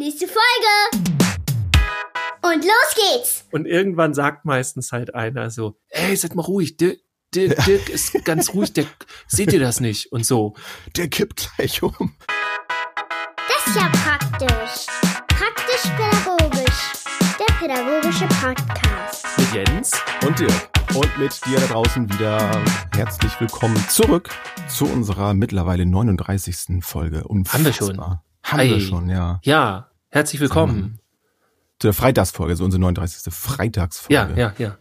Nächste Folge. Und los geht's. Und irgendwann sagt meistens halt einer so, ey, seid mal ruhig, Dirk, Dirk, Dirk ist ganz ruhig, der, seht ihr das nicht? Und so. Der kippt gleich um. Das ist ja praktisch. Praktisch-pädagogisch. Der pädagogische Podcast. Mit Jens. Und Dirk. Und mit dir da draußen wieder herzlich willkommen zurück zu unserer mittlerweile 39. Folge. Haben wir schon. Haben Ei. wir schon, ja. Ja, herzlich willkommen. Zu der Freitagsfolge, so unsere 39. Freitagsfolge. Ja, ja, ja.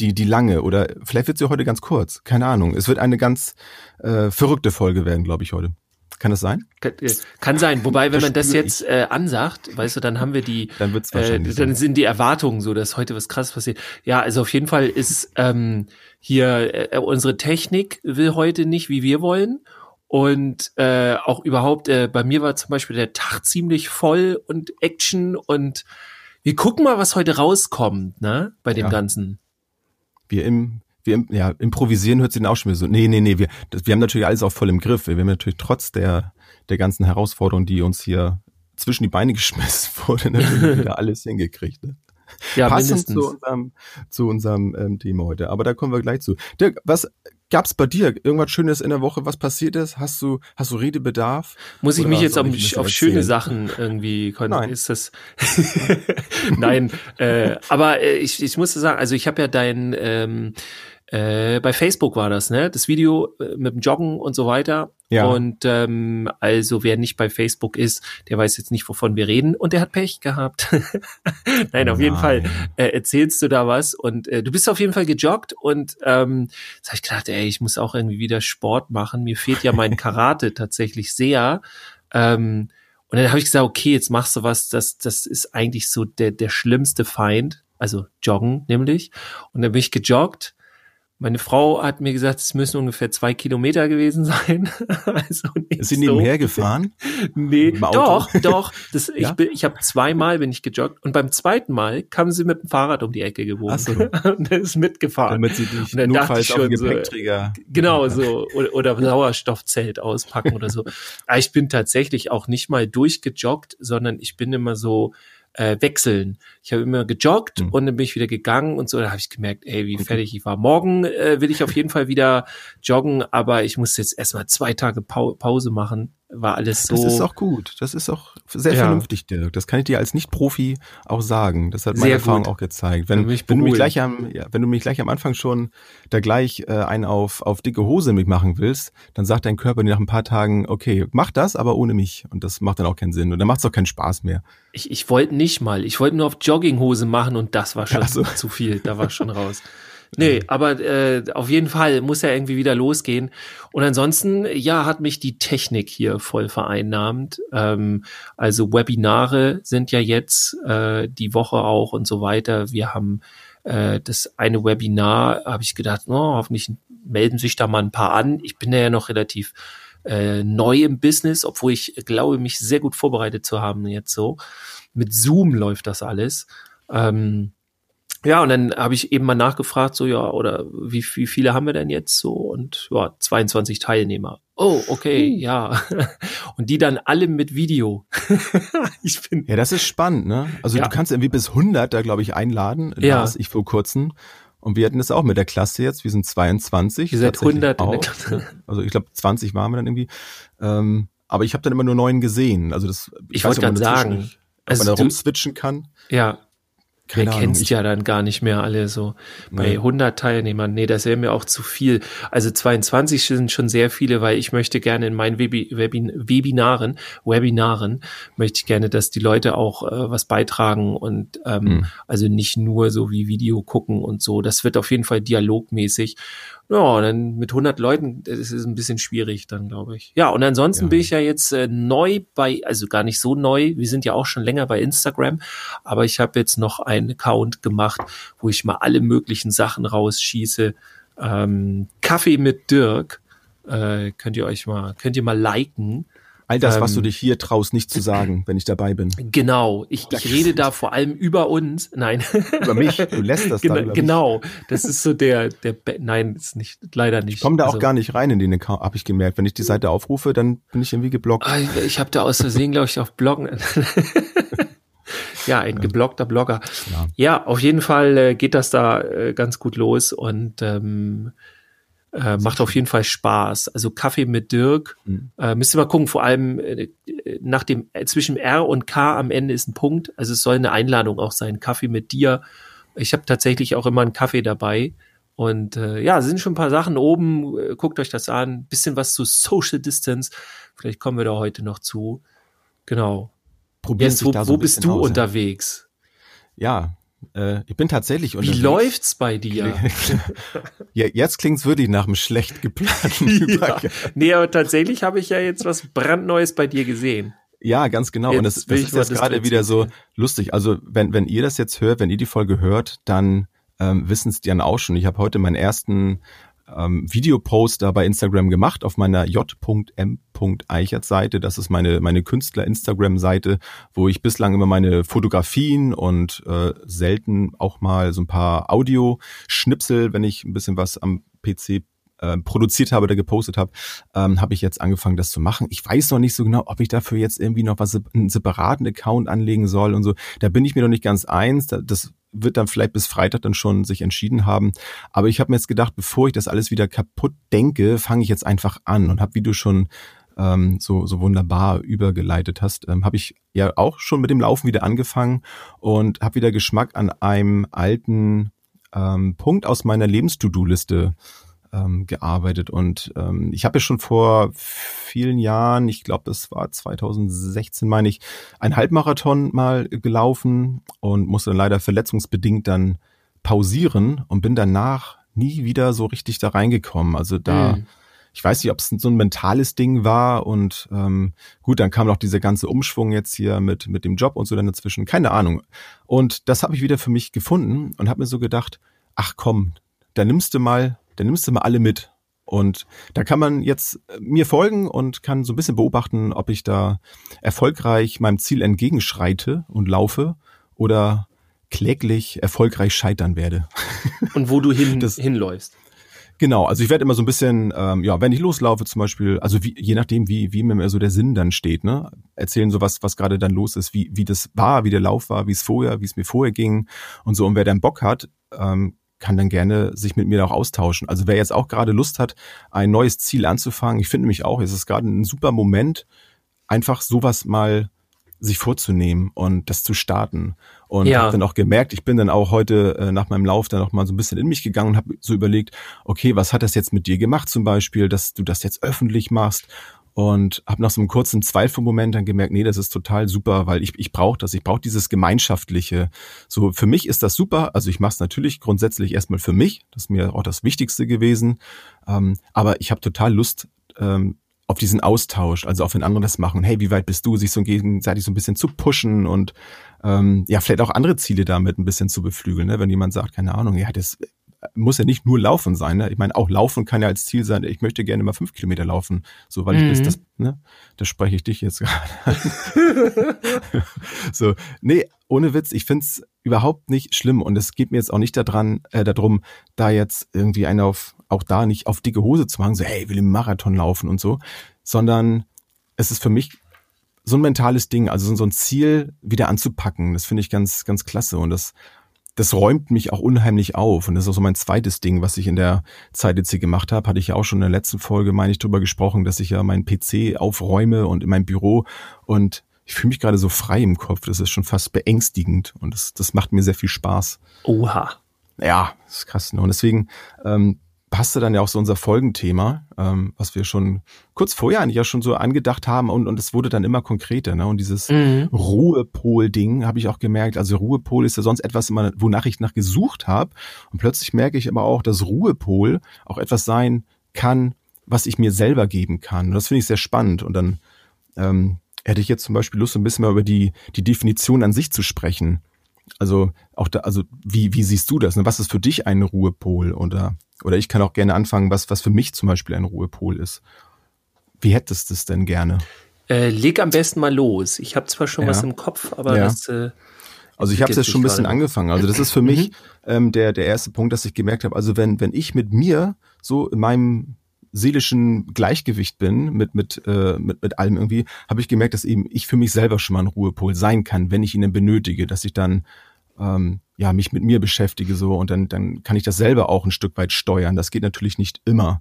Die, die lange, oder vielleicht wird sie heute ganz kurz. Keine Ahnung. Es wird eine ganz äh, verrückte Folge werden, glaube ich, heute. Kann das sein? Kann, äh, kann sein. Wobei, wenn man das jetzt äh, ansagt, weißt du, dann haben wir die, dann wird's wahrscheinlich äh, dann sind die Erwartungen so, dass heute was krasses passiert. Ja, also auf jeden Fall ist ähm, hier äh, unsere Technik will heute nicht, wie wir wollen. Und äh, auch überhaupt, äh, bei mir war zum Beispiel der Tag ziemlich voll und Action und wir gucken mal, was heute rauskommt, ne, bei dem ja. Ganzen. Wir im, wir im, ja, improvisieren hört sich dann auch schon wieder so. Nee, nee, nee, wir, das, wir haben natürlich alles auch voll im Griff. Wir haben natürlich trotz der, der ganzen Herausforderungen, die uns hier zwischen die Beine geschmissen wurde, natürlich wieder alles hingekriegt. Ne? Ja, Passend mindestens. zu unserem, zu unserem ähm, Thema heute. Aber da kommen wir gleich zu. Dirk, was gab's bei dir irgendwas Schönes in der Woche, was passiert ist? Hast du, hast du Redebedarf? Muss ich mich jetzt auf, auf schöne Sachen irgendwie Nein. Ist das? Nein, äh, aber äh, ich, ich muss sagen, also ich habe ja dein ähm, äh, bei Facebook war das, ne? Das Video äh, mit dem Joggen und so weiter. Ja. Und ähm, also wer nicht bei Facebook ist, der weiß jetzt nicht, wovon wir reden. Und der hat Pech gehabt. Nein, auf jeden Fall äh, erzählst du da was. Und äh, du bist auf jeden Fall gejoggt. Und ähm, da habe ich gedacht, ey, ich muss auch irgendwie wieder Sport machen. Mir fehlt ja mein Karate tatsächlich sehr. Ähm, und dann habe ich gesagt, okay, jetzt machst du was, das, das ist eigentlich so der, der schlimmste Feind, also Joggen nämlich. Und dann bin ich gejoggt meine Frau hat mir gesagt, es müssen ungefähr zwei Kilometer gewesen sein. also nicht sie so. nebenher gefahren? Nee, doch, doch. Das, ja? Ich, bin, ich habe zweimal bin ich gejoggt und beim zweiten Mal kam sie mit dem Fahrrad um die Ecke gebogen so. und ist mitgefahren. Damit sie dich und dann dachte ich schon so, genau so oder, oder Sauerstoffzelt auspacken oder so. Aber ich bin tatsächlich auch nicht mal durchgejoggt, sondern ich bin immer so äh, wechseln. Ich habe immer gejoggt mhm. und dann bin ich wieder gegangen und so. Da habe ich gemerkt, ey, wie fertig ich war. Morgen äh, will ich auf jeden Fall wieder joggen, aber ich muss jetzt erstmal zwei Tage pa Pause machen. War alles so. Das ist auch gut. Das ist auch sehr ja. vernünftig, Dirk. Das kann ich dir als Nicht-Profi auch sagen. Das hat meine sehr Erfahrung gut. auch gezeigt. Wenn, wenn, du mich gleich am, ja, wenn du mich gleich am Anfang schon da gleich äh, einen auf, auf dicke Hose mit machen willst, dann sagt dein Körper dir nach ein paar Tagen, okay, mach das, aber ohne mich. Und das macht dann auch keinen Sinn. Und dann macht es auch keinen Spaß mehr. Ich, ich wollte nicht mal. Ich wollte nur auf Jogginghose machen und das war schon also. zu viel. Da war schon raus. Nee, aber äh, auf jeden Fall muss er irgendwie wieder losgehen. Und ansonsten, ja, hat mich die Technik hier voll vereinnahmt. Ähm, also Webinare sind ja jetzt äh, die Woche auch und so weiter. Wir haben äh, das eine Webinar, habe ich gedacht, oh, hoffentlich melden sich da mal ein paar an. Ich bin ja noch relativ äh, neu im Business, obwohl ich glaube, mich sehr gut vorbereitet zu haben jetzt so. Mit Zoom läuft das alles. Ähm, ja, und dann habe ich eben mal nachgefragt, so ja, oder wie, wie viele haben wir denn jetzt so? Und ja, 22 Teilnehmer. Oh, okay, uh. ja. Und die dann alle mit Video. ich bin ja, das ist spannend, ne? Also ja. du kannst irgendwie bis 100 da, glaube ich, einladen. Ja. ich vor kurzem. Und wir hatten das auch mit der Klasse jetzt. Wir sind 22. Wir sind 100 auch. in der Klasse. Also ich glaube, 20 waren wir dann irgendwie. Ähm, aber ich habe dann immer nur neun gesehen. Also das. Ich, ich wollte gerade sagen, also man da rumswitchen kann. Ja, keine Ahnung. kennst ja dann gar nicht mehr alle so. Bei nee. 100 Teilnehmern, nee, das wäre mir auch zu viel. Also 22 sind schon sehr viele, weil ich möchte gerne in meinen Webi Webin Webinaren, Webinaren, möchte ich gerne, dass die Leute auch äh, was beitragen und ähm, mhm. also nicht nur so wie Video gucken und so. Das wird auf jeden Fall dialogmäßig. Ja, dann mit 100 Leuten, das ist ein bisschen schwierig dann, glaube ich. Ja, und ansonsten ja. bin ich ja jetzt äh, neu bei, also gar nicht so neu, wir sind ja auch schon länger bei Instagram, aber ich habe jetzt noch einen Account gemacht, wo ich mal alle möglichen Sachen rausschieße. Ähm, Kaffee mit Dirk, äh, könnt ihr euch mal, könnt ihr mal liken. All das, ähm, was du ähm, dich hier traust, nicht zu sagen, wenn ich dabei bin. Genau. Ich, ich rede da vor allem über uns. Nein. Über mich. Du lässt das genau, da über Genau. Mich. Das ist so der, der, nein, ist nicht, leider nicht. Ich komme da also, auch gar nicht rein in den Account, habe ich gemerkt. Wenn ich die Seite aufrufe, dann bin ich irgendwie geblockt. Ah, ich habe da aus Versehen, glaube ich, auf Bloggen. ja, ein geblockter Blogger. Ja, ja auf jeden Fall äh, geht das da äh, ganz gut los und ähm, äh, macht auf jeden Fall Spaß. Also Kaffee mit Dirk. Mhm. Äh, müsst ihr mal gucken, vor allem äh, nach dem, äh, zwischen R und K am Ende ist ein Punkt. Also es soll eine Einladung auch sein. Kaffee mit dir. Ich habe tatsächlich auch immer einen Kaffee dabei. Und äh, ja, sind schon ein paar Sachen oben. Äh, guckt euch das an. Bisschen was zu Social Distance. Vielleicht kommen wir da heute noch zu. Genau. Probierst wo, so wo bist du aus, unterwegs? Ja, äh, ich bin tatsächlich unterwegs. Wie läuft's bei dir? ja, jetzt klingt's wirklich nach einem schlecht geplanten ja. Nee, aber tatsächlich habe ich ja jetzt was brandneues bei dir gesehen. Ja, ganz genau. Jetzt und das, das ist jetzt gerade wieder so lustig. Also wenn, wenn ihr das jetzt hört, wenn ihr die Folge hört, dann ähm, wissen es die dann auch schon. Ich habe heute meinen ersten ähm, Videopost da bei Instagram gemacht auf meiner j.m.eichert-Seite. Das ist meine, meine Künstler-Instagram-Seite, wo ich bislang immer meine Fotografien und äh, selten auch mal so ein paar Audioschnipsel, wenn ich ein bisschen was am PC äh, produziert habe oder gepostet habe, ähm, habe ich jetzt angefangen, das zu machen. Ich weiß noch nicht so genau, ob ich dafür jetzt irgendwie noch was einen separaten Account anlegen soll und so. Da bin ich mir noch nicht ganz eins. Das wird dann vielleicht bis Freitag dann schon sich entschieden haben. Aber ich habe mir jetzt gedacht, bevor ich das alles wieder kaputt denke, fange ich jetzt einfach an und habe, wie du schon ähm, so, so wunderbar übergeleitet hast, ähm, habe ich ja auch schon mit dem Laufen wieder angefangen und habe wieder Geschmack an einem alten ähm, Punkt aus meiner Lebens-To-Do-Liste ähm, gearbeitet. Und ähm, ich habe ja schon vor vielen Jahren, ich glaube, das war 2016, meine ich, ein Halbmarathon mal gelaufen und musste dann leider verletzungsbedingt dann pausieren und bin danach nie wieder so richtig da reingekommen. Also da, mhm. ich weiß nicht, ob es so ein mentales Ding war und ähm, gut, dann kam noch dieser ganze Umschwung jetzt hier mit mit dem Job und so dann dazwischen, keine Ahnung. Und das habe ich wieder für mich gefunden und habe mir so gedacht, ach komm, da nimmst du mal dann nimmst du mal alle mit. Und da kann man jetzt äh, mir folgen und kann so ein bisschen beobachten, ob ich da erfolgreich meinem Ziel entgegenschreite und laufe oder kläglich erfolgreich scheitern werde. Und wo du hin, das, hinläufst. Genau, also ich werde immer so ein bisschen, ähm, ja, wenn ich loslaufe zum Beispiel, also wie, je nachdem, wie, wie mir so der Sinn dann steht, ne, erzählen so was, was gerade dann los ist, wie, wie das war, wie der Lauf war, wie es vorher, wie es mir vorher ging und so. Und wer dann Bock hat, ähm, kann dann gerne sich mit mir auch austauschen. Also wer jetzt auch gerade Lust hat, ein neues Ziel anzufangen, ich finde mich auch, es ist gerade ein super Moment, einfach sowas mal sich vorzunehmen und das zu starten. Und ja. habe dann auch gemerkt, ich bin dann auch heute äh, nach meinem Lauf dann noch mal so ein bisschen in mich gegangen und habe so überlegt, okay, was hat das jetzt mit dir gemacht zum Beispiel, dass du das jetzt öffentlich machst und habe nach so einem kurzen Zweifelmoment dann gemerkt, nee, das ist total super, weil ich, ich brauche das, ich brauche dieses gemeinschaftliche. So für mich ist das super, also ich mache es natürlich grundsätzlich erstmal für mich, das ist mir auch das Wichtigste gewesen, ähm, aber ich habe total Lust ähm, auf diesen Austausch, also auf den anderen das machen. Hey, wie weit bist du, sich so gegenseitig so ein bisschen zu pushen und ähm, ja, vielleicht auch andere Ziele damit ein bisschen zu beflügeln, ne? wenn jemand sagt, keine Ahnung, ja, das muss ja nicht nur Laufen sein. Ne? Ich meine, auch Laufen kann ja als Ziel sein, ich möchte gerne mal fünf Kilometer laufen. So, weil mhm. ich das, ne, das spreche ich dich jetzt gerade so, nee, ohne Witz, ich find's überhaupt nicht schlimm und es geht mir jetzt auch nicht daran, äh, darum, da jetzt irgendwie einer auf, auch da nicht auf dicke Hose zu machen, so, hey, ich will im Marathon laufen und so, sondern es ist für mich so ein mentales Ding, also so ein Ziel wieder anzupacken. Das finde ich ganz, ganz klasse und das das räumt mich auch unheimlich auf. Und das ist auch so mein zweites Ding, was ich in der Zeit jetzt hier gemacht habe. Hatte ich ja auch schon in der letzten Folge, meine ich, drüber gesprochen, dass ich ja meinen PC aufräume und in meinem Büro. Und ich fühle mich gerade so frei im Kopf. Das ist schon fast beängstigend. Und das, das macht mir sehr viel Spaß. Oha. Ja, das ist krass. Ne? Und deswegen ähm, passte dann ja auch so unser Folgenthema, ähm, was wir schon kurz vorher eigentlich ja schon so angedacht haben und, und es wurde dann immer konkreter. Ne? Und dieses mhm. Ruhepol-Ding habe ich auch gemerkt. Also Ruhepol ist ja sonst etwas, immer, wonach ich nach gesucht habe. Und plötzlich merke ich aber auch, dass Ruhepol auch etwas sein kann, was ich mir selber geben kann. Und das finde ich sehr spannend. Und dann ähm, hätte ich jetzt zum Beispiel Lust, ein bisschen mal über die, die Definition an sich zu sprechen. Also auch da, also wie, wie siehst du das? Ne? Was ist für dich ein Ruhepol? Oder, oder ich kann auch gerne anfangen, was, was für mich zum Beispiel ein Ruhepol ist. Wie hättest du es denn gerne? Äh, leg am besten mal los. Ich habe zwar schon ja. was im Kopf, aber ja. das. Äh, also ich habe jetzt schon ein bisschen angefangen. Also das ist für mich mhm. ähm, der der erste Punkt, dass ich gemerkt habe. Also wenn wenn ich mit mir so in meinem seelischen Gleichgewicht bin mit mit äh, mit mit allem irgendwie, habe ich gemerkt, dass eben ich für mich selber schon mal ein Ruhepol sein kann, wenn ich ihn dann benötige, dass ich dann ähm, ja mich mit mir beschäftige so und dann dann kann ich das selber auch ein Stück weit steuern. Das geht natürlich nicht immer.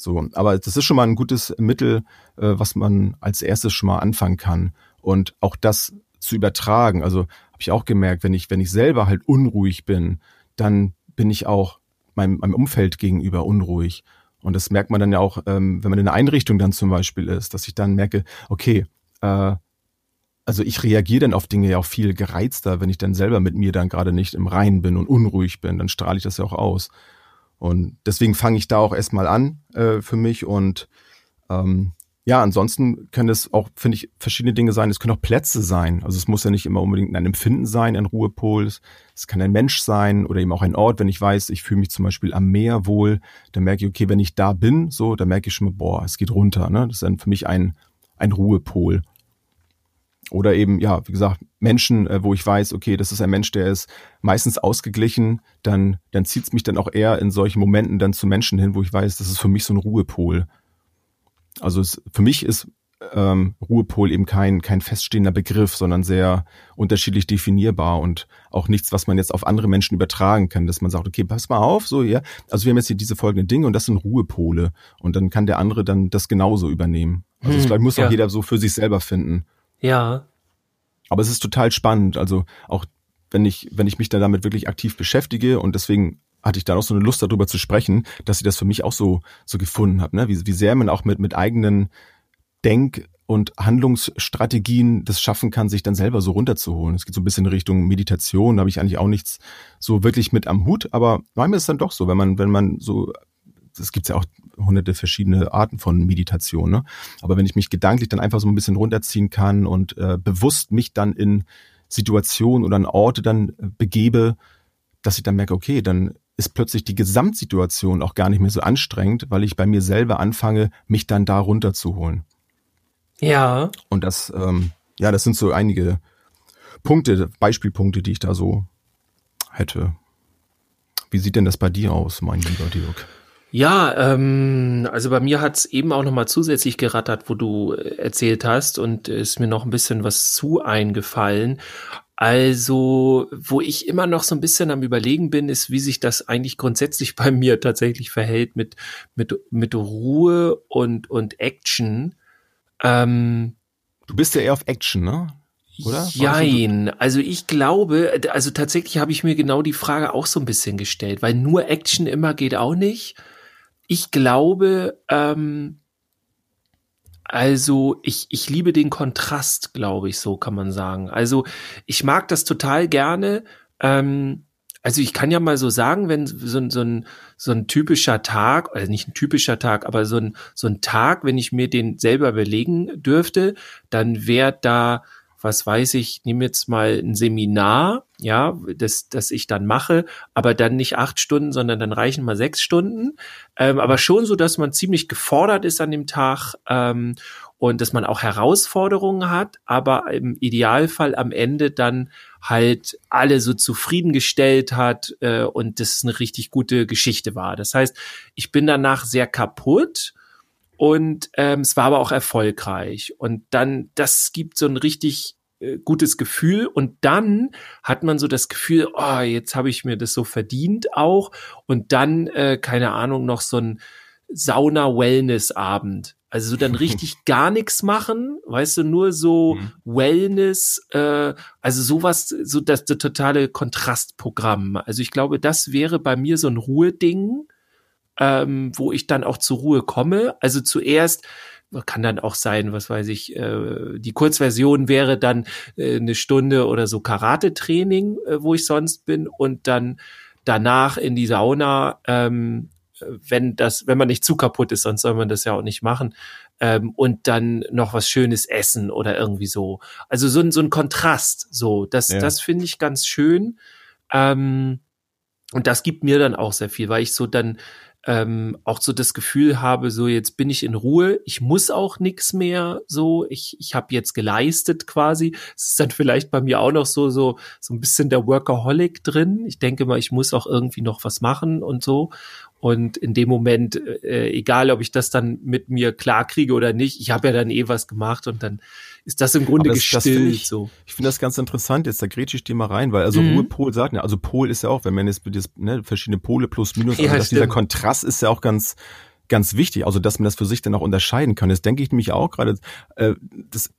So, aber das ist schon mal ein gutes Mittel, äh, was man als erstes schon mal anfangen kann. Und auch das zu übertragen. Also habe ich auch gemerkt, wenn ich, wenn ich selber halt unruhig bin, dann bin ich auch meinem, meinem Umfeld gegenüber unruhig. Und das merkt man dann ja auch, ähm, wenn man in einer Einrichtung dann zum Beispiel ist, dass ich dann merke, okay, äh, also ich reagiere dann auf Dinge ja auch viel gereizter, wenn ich dann selber mit mir dann gerade nicht im Reinen bin und unruhig bin, dann strahle ich das ja auch aus. Und deswegen fange ich da auch erstmal an äh, für mich und ähm, ja, ansonsten können es auch, finde ich, verschiedene Dinge sein. Es können auch Plätze sein. Also es muss ja nicht immer unbedingt ein Empfinden sein, ein Ruhepol. Es kann ein Mensch sein oder eben auch ein Ort. Wenn ich weiß, ich fühle mich zum Beispiel am Meer wohl, dann merke ich, okay, wenn ich da bin, so, dann merke ich schon mal, boah, es geht runter. Ne? Das ist dann für mich ein, ein Ruhepol. Oder eben, ja, wie gesagt, Menschen, äh, wo ich weiß, okay, das ist ein Mensch, der ist meistens ausgeglichen, dann, dann zieht es mich dann auch eher in solchen Momenten dann zu Menschen hin, wo ich weiß, das ist für mich so ein Ruhepol. Also es, für mich ist ähm, Ruhepol eben kein, kein feststehender Begriff, sondern sehr unterschiedlich definierbar und auch nichts, was man jetzt auf andere Menschen übertragen kann, dass man sagt, okay, pass mal auf, so, ja, also wir haben jetzt hier diese folgenden Dinge und das sind Ruhepole und dann kann der andere dann das genauso übernehmen. Also hm, vielleicht muss ja. auch jeder so für sich selber finden. Ja. Aber es ist total spannend. Also auch wenn ich, wenn ich mich da damit wirklich aktiv beschäftige und deswegen hatte ich da auch so eine Lust darüber zu sprechen, dass ich das für mich auch so, so gefunden habe, ne? wie, wie sehr man auch mit, mit eigenen Denk- und Handlungsstrategien das schaffen kann, sich dann selber so runterzuholen. Es geht so ein bisschen in Richtung Meditation, da habe ich eigentlich auch nichts so wirklich mit am Hut, aber manchmal ist es dann doch so, wenn man, wenn man so es gibt ja auch hunderte verschiedene Arten von Meditation. Ne? Aber wenn ich mich gedanklich dann einfach so ein bisschen runterziehen kann und äh, bewusst mich dann in Situationen oder an Orte dann äh, begebe, dass ich dann merke, okay, dann ist plötzlich die Gesamtsituation auch gar nicht mehr so anstrengend, weil ich bei mir selber anfange, mich dann da runterzuholen. Ja. Und das, ähm, ja, das sind so einige Punkte, Beispielpunkte, die ich da so hätte. Wie sieht denn das bei dir aus, mein lieber Dirk? Ja, ähm, also bei mir hat's eben auch nochmal zusätzlich gerattert, wo du äh, erzählt hast und ist mir noch ein bisschen was zu eingefallen. Also, wo ich immer noch so ein bisschen am Überlegen bin, ist, wie sich das eigentlich grundsätzlich bei mir tatsächlich verhält mit, mit, mit Ruhe und, und Action. Ähm, du bist ja eher auf Action, ne? Oder? Jein. Also ich glaube, also tatsächlich habe ich mir genau die Frage auch so ein bisschen gestellt, weil nur Action immer geht auch nicht ich glaube, ähm, also ich, ich liebe den Kontrast, glaube ich, so kann man sagen. Also ich mag das total gerne. Ähm, also ich kann ja mal so sagen, wenn so, so, ein, so ein typischer Tag, oder nicht ein typischer Tag, aber so ein, so ein Tag, wenn ich mir den selber belegen dürfte, dann wäre da was weiß ich, nehme jetzt mal ein Seminar, ja, das, das ich dann mache, aber dann nicht acht Stunden, sondern dann reichen mal sechs Stunden. Ähm, aber schon so, dass man ziemlich gefordert ist an dem Tag ähm, und dass man auch Herausforderungen hat, aber im Idealfall am Ende dann halt alle so zufriedengestellt hat äh, und das eine richtig gute Geschichte war. Das heißt, ich bin danach sehr kaputt und ähm, es war aber auch erfolgreich. Und dann, das gibt so ein richtig äh, gutes Gefühl und dann hat man so das Gefühl, oh, jetzt habe ich mir das so verdient auch und dann, äh, keine Ahnung, noch so ein Sauna-Wellness-Abend. Also so dann richtig gar nichts machen, weißt du, nur so mhm. Wellness, äh, also sowas, so das, das totale Kontrastprogramm. Also ich glaube, das wäre bei mir so ein Ruheding ähm, wo ich dann auch zur Ruhe komme. Also zuerst kann dann auch sein, was weiß ich, äh, die Kurzversion wäre dann äh, eine Stunde oder so Karate-Training, äh, wo ich sonst bin und dann danach in die Sauna, ähm, wenn das, wenn man nicht zu kaputt ist, sonst soll man das ja auch nicht machen, ähm, und dann noch was Schönes essen oder irgendwie so. Also so ein, so ein Kontrast, so, das, ja. das finde ich ganz schön. Ähm, und das gibt mir dann auch sehr viel, weil ich so dann ähm, auch so das Gefühl habe, so jetzt bin ich in Ruhe, ich muss auch nichts mehr, so ich ich habe jetzt geleistet quasi. Es ist dann vielleicht bei mir auch noch so so so ein bisschen der Workaholic drin. Ich denke mal, ich muss auch irgendwie noch was machen und so. Und in dem Moment, äh, egal ob ich das dann mit mir klar kriege oder nicht, ich habe ja dann eh was gemacht und dann ist das im Grunde das, gestillt. Das ich, so. Ich finde das ganz interessant, jetzt da grätsche ich dir mal rein, weil also mhm. Ruhepol sagt ja, also Pol ist ja auch, wenn man jetzt das, ne, verschiedene Pole plus minus, also ja, dass dieser Kontrast ist ja auch ganz ganz wichtig, also dass man das für sich dann auch unterscheiden kann. Jetzt denke ich nämlich auch gerade, äh, das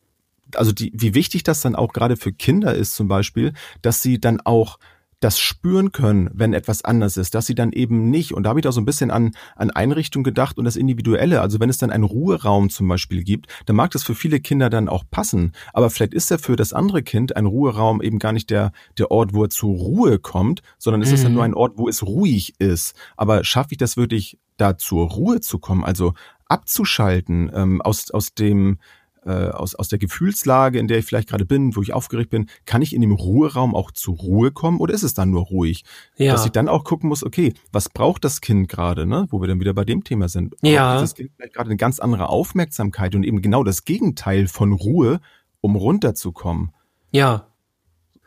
also die, wie wichtig das dann auch gerade für Kinder ist zum Beispiel, dass sie dann auch das spüren können, wenn etwas anders ist, dass sie dann eben nicht, und da habe ich da so ein bisschen an, an Einrichtung gedacht und das Individuelle, also wenn es dann einen Ruheraum zum Beispiel gibt, dann mag das für viele Kinder dann auch passen, aber vielleicht ist ja für das andere Kind ein Ruheraum eben gar nicht der, der Ort, wo er zur Ruhe kommt, sondern es mhm. ist dann nur ein Ort, wo es ruhig ist. Aber schaffe ich das wirklich, da zur Ruhe zu kommen, also abzuschalten, ähm, aus, aus dem, äh, aus, aus der Gefühlslage, in der ich vielleicht gerade bin, wo ich aufgeregt bin, kann ich in dem Ruheraum auch zur Ruhe kommen oder ist es dann nur ruhig? Ja. Dass ich dann auch gucken muss, okay, was braucht das Kind gerade, ne? wo wir dann wieder bei dem Thema sind. Braucht ja. das Kind vielleicht gerade eine ganz andere Aufmerksamkeit und eben genau das Gegenteil von Ruhe, um runterzukommen. Ja.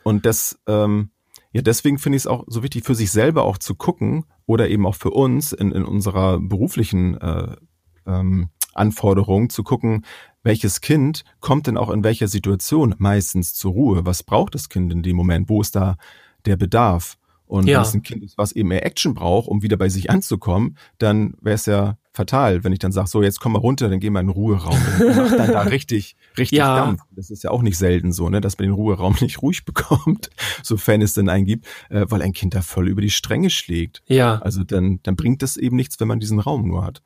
Und das, ähm, ja, deswegen finde ich es auch so wichtig, für sich selber auch zu gucken oder eben auch für uns in, in unserer beruflichen äh, ähm, Anforderung zu gucken, welches Kind kommt denn auch in welcher Situation meistens zur Ruhe? Was braucht das Kind in dem Moment? Wo ist da der Bedarf? Und ja. wenn es ein Kind ist, was eben mehr Action braucht, um wieder bei sich anzukommen, dann wäre es ja fatal, wenn ich dann sage, so jetzt komm mal runter, dann gehen wir in den Ruheraum und mach dann da richtig, richtig ja. Dampf. Das ist ja auch nicht selten so, ne, dass man den Ruheraum nicht ruhig bekommt, sofern es denn einen gibt, äh, weil ein Kind da voll über die Stränge schlägt. Ja. Also dann, dann bringt das eben nichts, wenn man diesen Raum nur hat.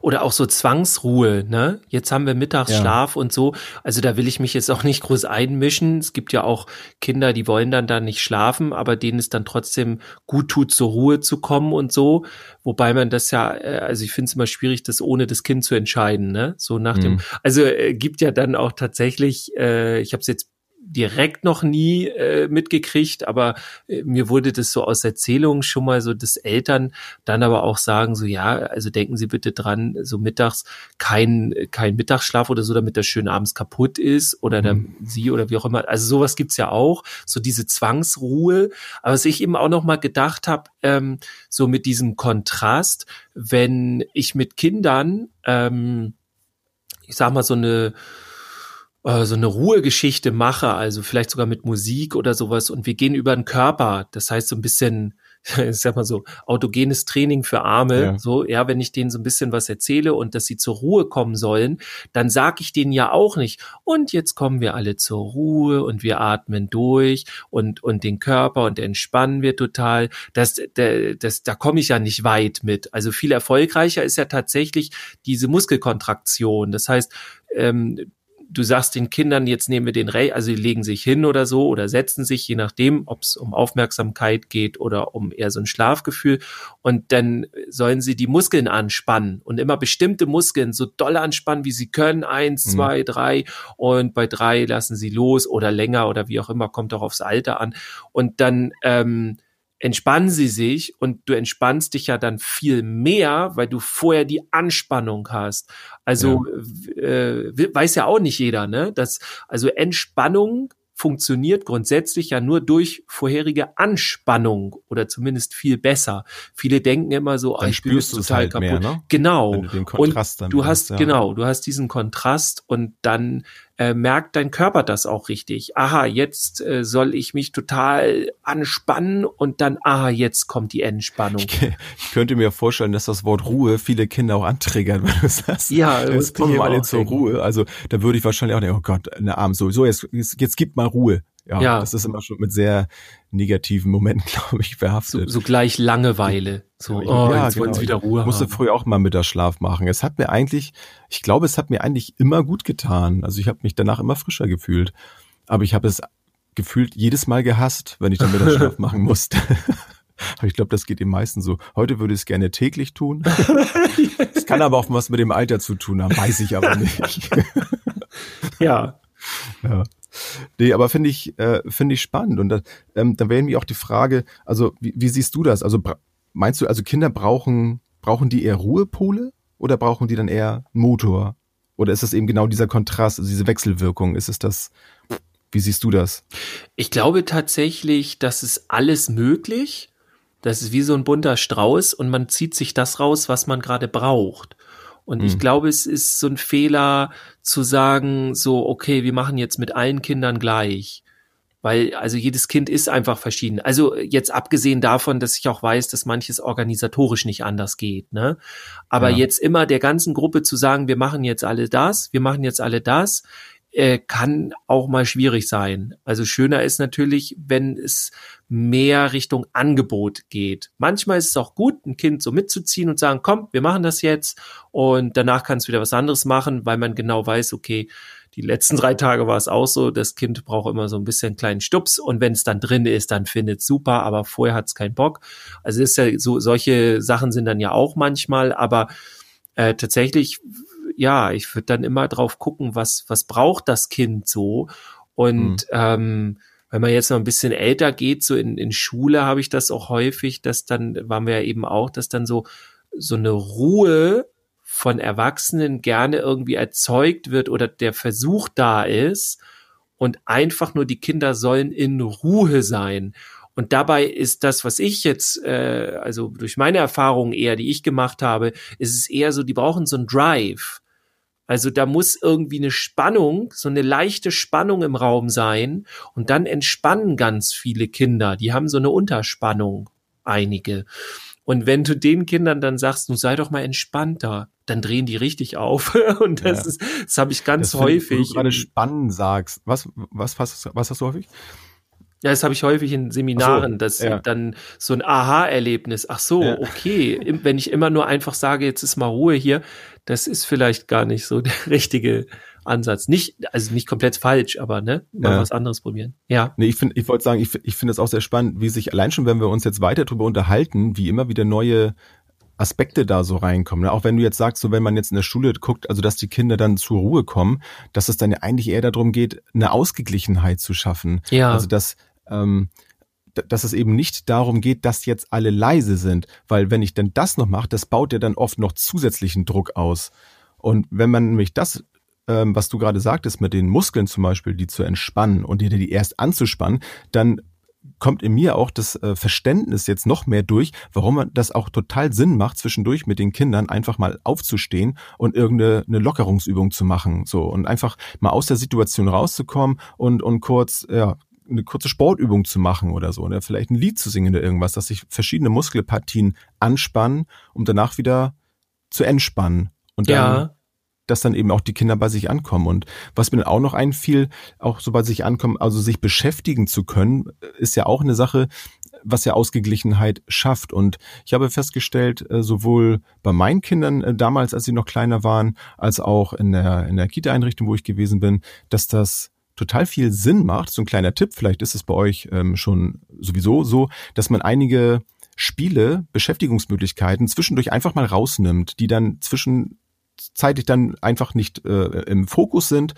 Oder auch so Zwangsruhe, ne? Jetzt haben wir Mittagsschlaf ja. und so. Also da will ich mich jetzt auch nicht groß einmischen. Es gibt ja auch Kinder, die wollen dann da nicht schlafen, aber denen es dann trotzdem gut tut, zur Ruhe zu kommen und so. Wobei man das ja, äh, also ich finde es immer schwierig, das ohne das Kind zu entscheiden, ne? So nach dem, mhm. also äh, gibt ja dann auch tatsächlich, äh, ich habe es jetzt direkt noch nie äh, mitgekriegt, aber äh, mir wurde das so aus Erzählungen schon mal so, dass Eltern dann aber auch sagen, so ja, also denken Sie bitte dran, so mittags kein, kein Mittagsschlaf oder so, damit der schön abends kaputt ist oder dann mhm. sie oder wie auch immer. Also sowas gibt's ja auch, so diese Zwangsruhe. Aber was ich eben auch noch mal gedacht habe, ähm, so mit diesem Kontrast, wenn ich mit Kindern, ähm, ich sag mal so eine äh, so eine Ruhegeschichte mache, also vielleicht sogar mit Musik oder sowas. Und wir gehen über den Körper, das heißt so ein bisschen, ich sag mal so, autogenes Training für Arme, ja. so, ja, wenn ich denen so ein bisschen was erzähle und dass sie zur Ruhe kommen sollen, dann sag ich denen ja auch nicht, und jetzt kommen wir alle zur Ruhe und wir atmen durch und, und den Körper und entspannen wir total, das, das, das da komme ich ja nicht weit mit. Also viel erfolgreicher ist ja tatsächlich diese Muskelkontraktion, das heißt, ähm, du sagst den Kindern, jetzt nehmen wir den Ray, also die legen sich hin oder so oder setzen sich, je nachdem, ob es um Aufmerksamkeit geht oder um eher so ein Schlafgefühl. Und dann sollen sie die Muskeln anspannen und immer bestimmte Muskeln so doll anspannen, wie sie können. Eins, mhm. zwei, drei. Und bei drei lassen sie los oder länger oder wie auch immer, kommt auch aufs Alter an. Und dann ähm, entspannen sie sich und du entspannst dich ja dann viel mehr, weil du vorher die Anspannung hast. Also ja. Äh, weiß ja auch nicht jeder, ne? Das, also Entspannung funktioniert grundsätzlich ja nur durch vorherige Anspannung oder zumindest viel besser. Viele denken immer so, dann ah, ich bin total halt kaputt. Mehr, ne? Genau. und du hast, ja. genau, du hast diesen Kontrast und dann äh, merkt dein Körper das auch richtig. Aha, jetzt äh, soll ich mich total anspannen und dann, aha, jetzt kommt die Entspannung. Ich, ich könnte mir vorstellen, dass das Wort Ruhe viele Kinder auch antriggert, wenn du sagst. Ja, jetzt kommen wir alle zur. Ruhe. Also da würde ich wahrscheinlich auch denken, oh Gott, eine Arm so, so jetzt, jetzt, jetzt gib mal Ruhe. Ja, ja, das ist immer schon mit sehr negativen Momenten, glaube ich, behaftet. So, so gleich Langeweile. So, oh, ja, jetzt genau. wollen sie wieder Ruhe ich musste haben. früher auch mal Mittagsschlaf machen. Es hat mir eigentlich, ich glaube, es hat mir eigentlich immer gut getan. Also ich habe mich danach immer frischer gefühlt. Aber ich habe es gefühlt jedes Mal gehasst, wenn ich dann Mittagsschlaf machen musste. Aber ich glaube, das geht den meisten so. Heute würde ich es gerne täglich tun. Es kann aber auch was mit dem Alter zu tun haben, weiß ich aber nicht. ja. Ja. Nee, aber finde ich, äh, finde ich spannend. Und da, ähm, da wäre mir auch die Frage, also wie, wie siehst du das? Also meinst du, also Kinder brauchen brauchen die eher Ruhepole oder brauchen die dann eher Motor? Oder ist das eben genau dieser Kontrast, also diese Wechselwirkung? Ist es das, wie siehst du das? Ich glaube tatsächlich, das ist alles möglich. Das ist wie so ein bunter Strauß und man zieht sich das raus, was man gerade braucht. Und hm. ich glaube, es ist so ein Fehler zu sagen, so, okay, wir machen jetzt mit allen Kindern gleich. Weil, also jedes Kind ist einfach verschieden. Also jetzt abgesehen davon, dass ich auch weiß, dass manches organisatorisch nicht anders geht, ne? Aber ja. jetzt immer der ganzen Gruppe zu sagen, wir machen jetzt alle das, wir machen jetzt alle das, äh, kann auch mal schwierig sein. Also schöner ist natürlich, wenn es mehr Richtung Angebot geht. Manchmal ist es auch gut, ein Kind so mitzuziehen und sagen, komm, wir machen das jetzt und danach kannst du wieder was anderes machen, weil man genau weiß, okay, die letzten drei Tage war es auch so, das Kind braucht immer so ein bisschen kleinen Stups und wenn es dann drin ist, dann findet es super, aber vorher hat es keinen Bock. Also ist ja so, solche Sachen sind dann ja auch manchmal, aber äh, tatsächlich ja, ich würde dann immer drauf gucken, was, was braucht das Kind so. Und mhm. ähm, wenn man jetzt noch ein bisschen älter geht, so in, in Schule habe ich das auch häufig, dass dann, waren wir ja eben auch, dass dann so, so eine Ruhe von Erwachsenen gerne irgendwie erzeugt wird oder der Versuch da ist und einfach nur die Kinder sollen in Ruhe sein. Und dabei ist das, was ich jetzt, äh, also durch meine Erfahrungen eher, die ich gemacht habe, ist es eher so, die brauchen so ein Drive. Also da muss irgendwie eine Spannung, so eine leichte Spannung im Raum sein und dann entspannen ganz viele Kinder. Die haben so eine Unterspannung, einige. Und wenn du den Kindern dann sagst, nun sei doch mal entspannter, dann drehen die richtig auf. Und das ja. ist, das habe ich ganz das häufig. Wenn du gerade spannen sagst, was, was, was, was hast du häufig? Ja, das habe ich häufig in Seminaren, so, dass ja. dann so ein Aha-Erlebnis. Ach so, ja. okay. Wenn ich immer nur einfach sage, jetzt ist mal Ruhe hier, das ist vielleicht gar nicht so der richtige Ansatz. Nicht, also nicht komplett falsch, aber ne, mal ja. was anderes probieren. Ja. Nee, ich finde, ich wollte sagen, ich, ich finde es auch sehr spannend, wie sich allein schon, wenn wir uns jetzt weiter drüber unterhalten, wie immer wieder neue Aspekte da so reinkommen. Auch wenn du jetzt sagst, so wenn man jetzt in der Schule guckt, also dass die Kinder dann zur Ruhe kommen, dass es dann ja eigentlich eher darum geht, eine Ausgeglichenheit zu schaffen. Ja. Also dass ähm, dass es eben nicht darum geht, dass jetzt alle leise sind, weil wenn ich denn das noch mache, das baut ja dann oft noch zusätzlichen Druck aus. Und wenn man nämlich das, ähm, was du gerade sagtest, mit den Muskeln zum Beispiel, die zu entspannen und die, die erst anzuspannen, dann kommt in mir auch das äh, Verständnis jetzt noch mehr durch, warum man das auch total Sinn macht, zwischendurch mit den Kindern einfach mal aufzustehen und irgendeine eine Lockerungsübung zu machen, so und einfach mal aus der Situation rauszukommen und und kurz ja eine kurze Sportübung zu machen oder so, oder vielleicht ein Lied zu singen oder irgendwas, dass sich verschiedene Muskelpartien anspannen, um danach wieder zu entspannen. Und dann, ja. dass dann eben auch die Kinder bei sich ankommen. Und was mir dann auch noch einfiel, auch so bei sich ankommen, also sich beschäftigen zu können, ist ja auch eine Sache, was ja Ausgeglichenheit schafft. Und ich habe festgestellt, äh, sowohl bei meinen Kindern äh, damals, als sie noch kleiner waren, als auch in der, in der Kita-Einrichtung, wo ich gewesen bin, dass das total viel Sinn macht. So ein kleiner Tipp, vielleicht ist es bei euch ähm, schon sowieso so, dass man einige Spiele, Beschäftigungsmöglichkeiten zwischendurch einfach mal rausnimmt, die dann zwischenzeitlich dann einfach nicht äh, im Fokus sind,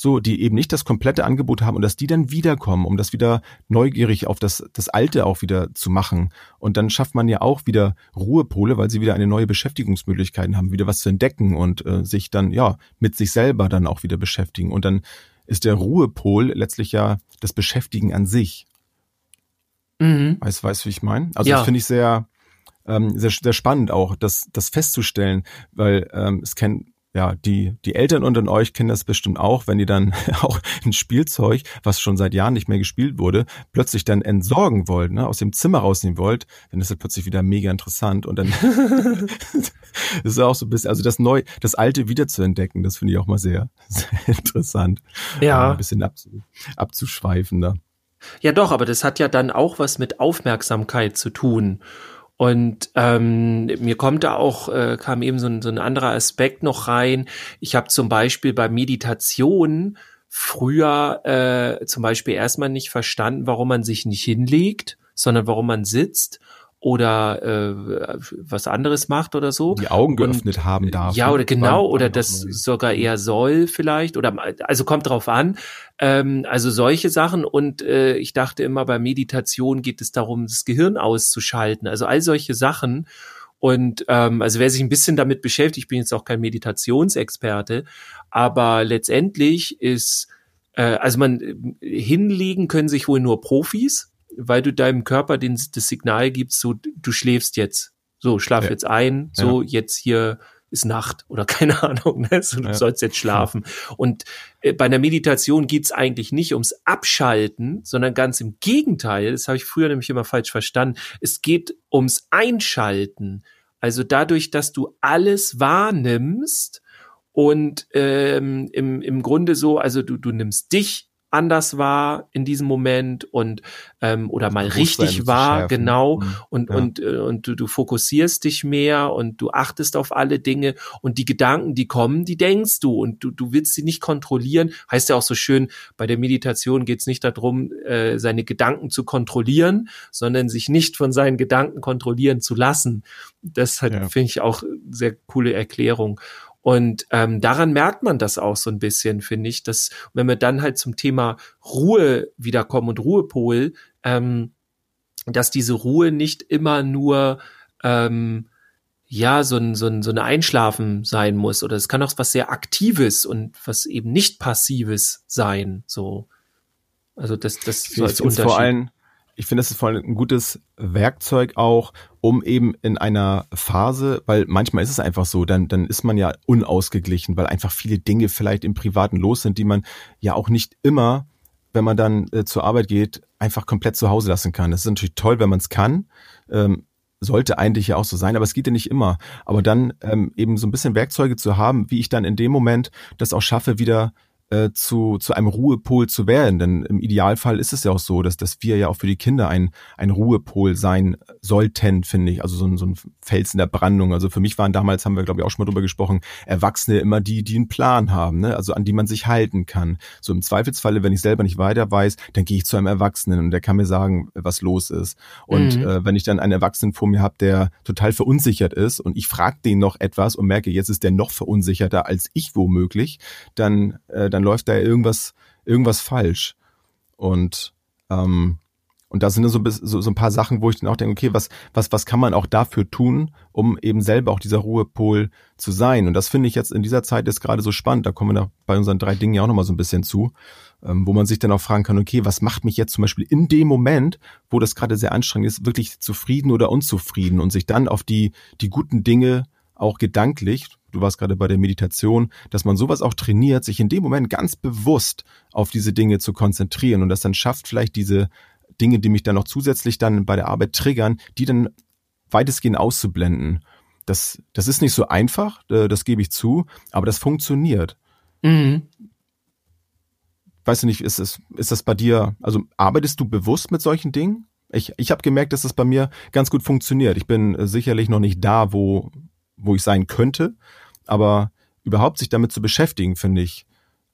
so die eben nicht das komplette Angebot haben und dass die dann wiederkommen, um das wieder neugierig auf das das Alte auch wieder zu machen. Und dann schafft man ja auch wieder Ruhepole, weil sie wieder eine neue Beschäftigungsmöglichkeiten haben, wieder was zu entdecken und äh, sich dann ja mit sich selber dann auch wieder beschäftigen und dann ist der Ruhepol letztlich ja das Beschäftigen an sich. Mhm. Weißt du, wie ich meine? Also ja. das finde ich sehr, ähm, sehr, sehr spannend auch, das, das festzustellen, weil ähm, es kennt ja, die, die Eltern unter euch kennen das bestimmt auch, wenn ihr dann auch ein Spielzeug, was schon seit Jahren nicht mehr gespielt wurde, plötzlich dann entsorgen wollt, ne, aus dem Zimmer rausnehmen wollt, dann ist das plötzlich wieder mega interessant und dann ist es auch so ein bisschen, also das neu, das alte wieder zu entdecken, das finde ich auch mal sehr, sehr interessant. Ja. Ein bisschen abzu, abzuschweifen da. Ja, doch, aber das hat ja dann auch was mit Aufmerksamkeit zu tun. Und ähm, mir kommt da auch, äh, kam eben so ein, so ein anderer Aspekt noch rein. Ich habe zum Beispiel bei Meditation früher äh, zum Beispiel erstmal nicht verstanden, warum man sich nicht hinlegt, sondern warum man sitzt oder äh, was anderes macht oder so. Die Augen geöffnet und, haben darf. Ja, oder genau, oder das sogar eher soll vielleicht, oder also kommt drauf an. Ähm, also solche Sachen und äh, ich dachte immer, bei Meditation geht es darum, das Gehirn auszuschalten. Also all solche Sachen. Und ähm, also wer sich ein bisschen damit beschäftigt, ich bin jetzt auch kein Meditationsexperte, aber letztendlich ist, äh, also man hinlegen können sich wohl nur Profis, weil du deinem Körper den, das Signal gibst, so du schläfst jetzt. So, schlaf ja. jetzt ein, so ja. jetzt hier ist Nacht oder keine Ahnung, ne? so, du ja. sollst jetzt schlafen. Und äh, bei einer Meditation geht's eigentlich nicht ums Abschalten, sondern ganz im Gegenteil, das habe ich früher nämlich immer falsch verstanden, es geht ums Einschalten. Also dadurch, dass du alles wahrnimmst und ähm, im, im Grunde so, also du, du nimmst dich anders war in diesem Moment und ähm, oder mal richtig war, genau mhm. und ja. und äh, und du, du fokussierst dich mehr und du achtest auf alle Dinge und die Gedanken, die kommen, die denkst du und du du willst sie nicht kontrollieren. Heißt ja auch so schön, bei der Meditation geht es nicht darum, äh, seine Gedanken zu kontrollieren, sondern sich nicht von seinen Gedanken kontrollieren zu lassen. Das halt, ja. finde ich auch sehr coole Erklärung. Und ähm, daran merkt man das auch so ein bisschen, finde ich, dass wenn wir dann halt zum Thema Ruhe wiederkommen und Ruhepol, ähm, dass diese Ruhe nicht immer nur ähm, ja so ein, so ein so eine Einschlafen sein muss oder es kann auch was sehr Aktives und was eben nicht Passives sein. So, also das das so als Unterschied. Vor allem ich finde, das ist vor allem ein gutes Werkzeug auch, um eben in einer Phase, weil manchmal ist es einfach so, dann, dann ist man ja unausgeglichen, weil einfach viele Dinge vielleicht im Privaten los sind, die man ja auch nicht immer, wenn man dann äh, zur Arbeit geht, einfach komplett zu Hause lassen kann. Das ist natürlich toll, wenn man es kann. Ähm, sollte eigentlich ja auch so sein, aber es geht ja nicht immer. Aber dann ähm, eben so ein bisschen Werkzeuge zu haben, wie ich dann in dem Moment das auch schaffe, wieder äh, zu, zu einem Ruhepol zu werden. Denn im Idealfall ist es ja auch so, dass, dass wir ja auch für die Kinder ein, ein Ruhepol sein sollten, finde ich. Also so ein, so ein Fels in der Brandung. Also für mich waren damals, haben wir glaube ich auch schon mal drüber gesprochen, Erwachsene immer die, die einen Plan haben, ne? also an die man sich halten kann. So im Zweifelsfalle, wenn ich selber nicht weiter weiß, dann gehe ich zu einem Erwachsenen und der kann mir sagen, was los ist. Und mhm. äh, wenn ich dann einen Erwachsenen vor mir habe, der total verunsichert ist und ich frage den noch etwas und merke, jetzt ist der noch verunsicherter als ich womöglich, dann, äh, dann dann läuft da irgendwas, irgendwas falsch. Und, ähm, und da sind so, so, so ein paar Sachen, wo ich dann auch denke, okay, was, was, was kann man auch dafür tun, um eben selber auch dieser Ruhepol zu sein? Und das finde ich jetzt in dieser Zeit ist gerade so spannend. Da kommen wir da bei unseren drei Dingen ja auch nochmal so ein bisschen zu, ähm, wo man sich dann auch fragen kann, okay, was macht mich jetzt zum Beispiel in dem Moment, wo das gerade sehr anstrengend ist, wirklich zufrieden oder unzufrieden und sich dann auf die, die guten Dinge auch gedanklich, du warst gerade bei der Meditation, dass man sowas auch trainiert, sich in dem Moment ganz bewusst auf diese Dinge zu konzentrieren und das dann schafft, vielleicht diese Dinge, die mich dann noch zusätzlich dann bei der Arbeit triggern, die dann weitestgehend auszublenden. Das, das ist nicht so einfach, äh, das gebe ich zu, aber das funktioniert. Mhm. Weißt du nicht, ist, es, ist das bei dir, also arbeitest du bewusst mit solchen Dingen? Ich, ich habe gemerkt, dass das bei mir ganz gut funktioniert. Ich bin äh, sicherlich noch nicht da, wo, wo ich sein könnte. Aber überhaupt sich damit zu beschäftigen, finde ich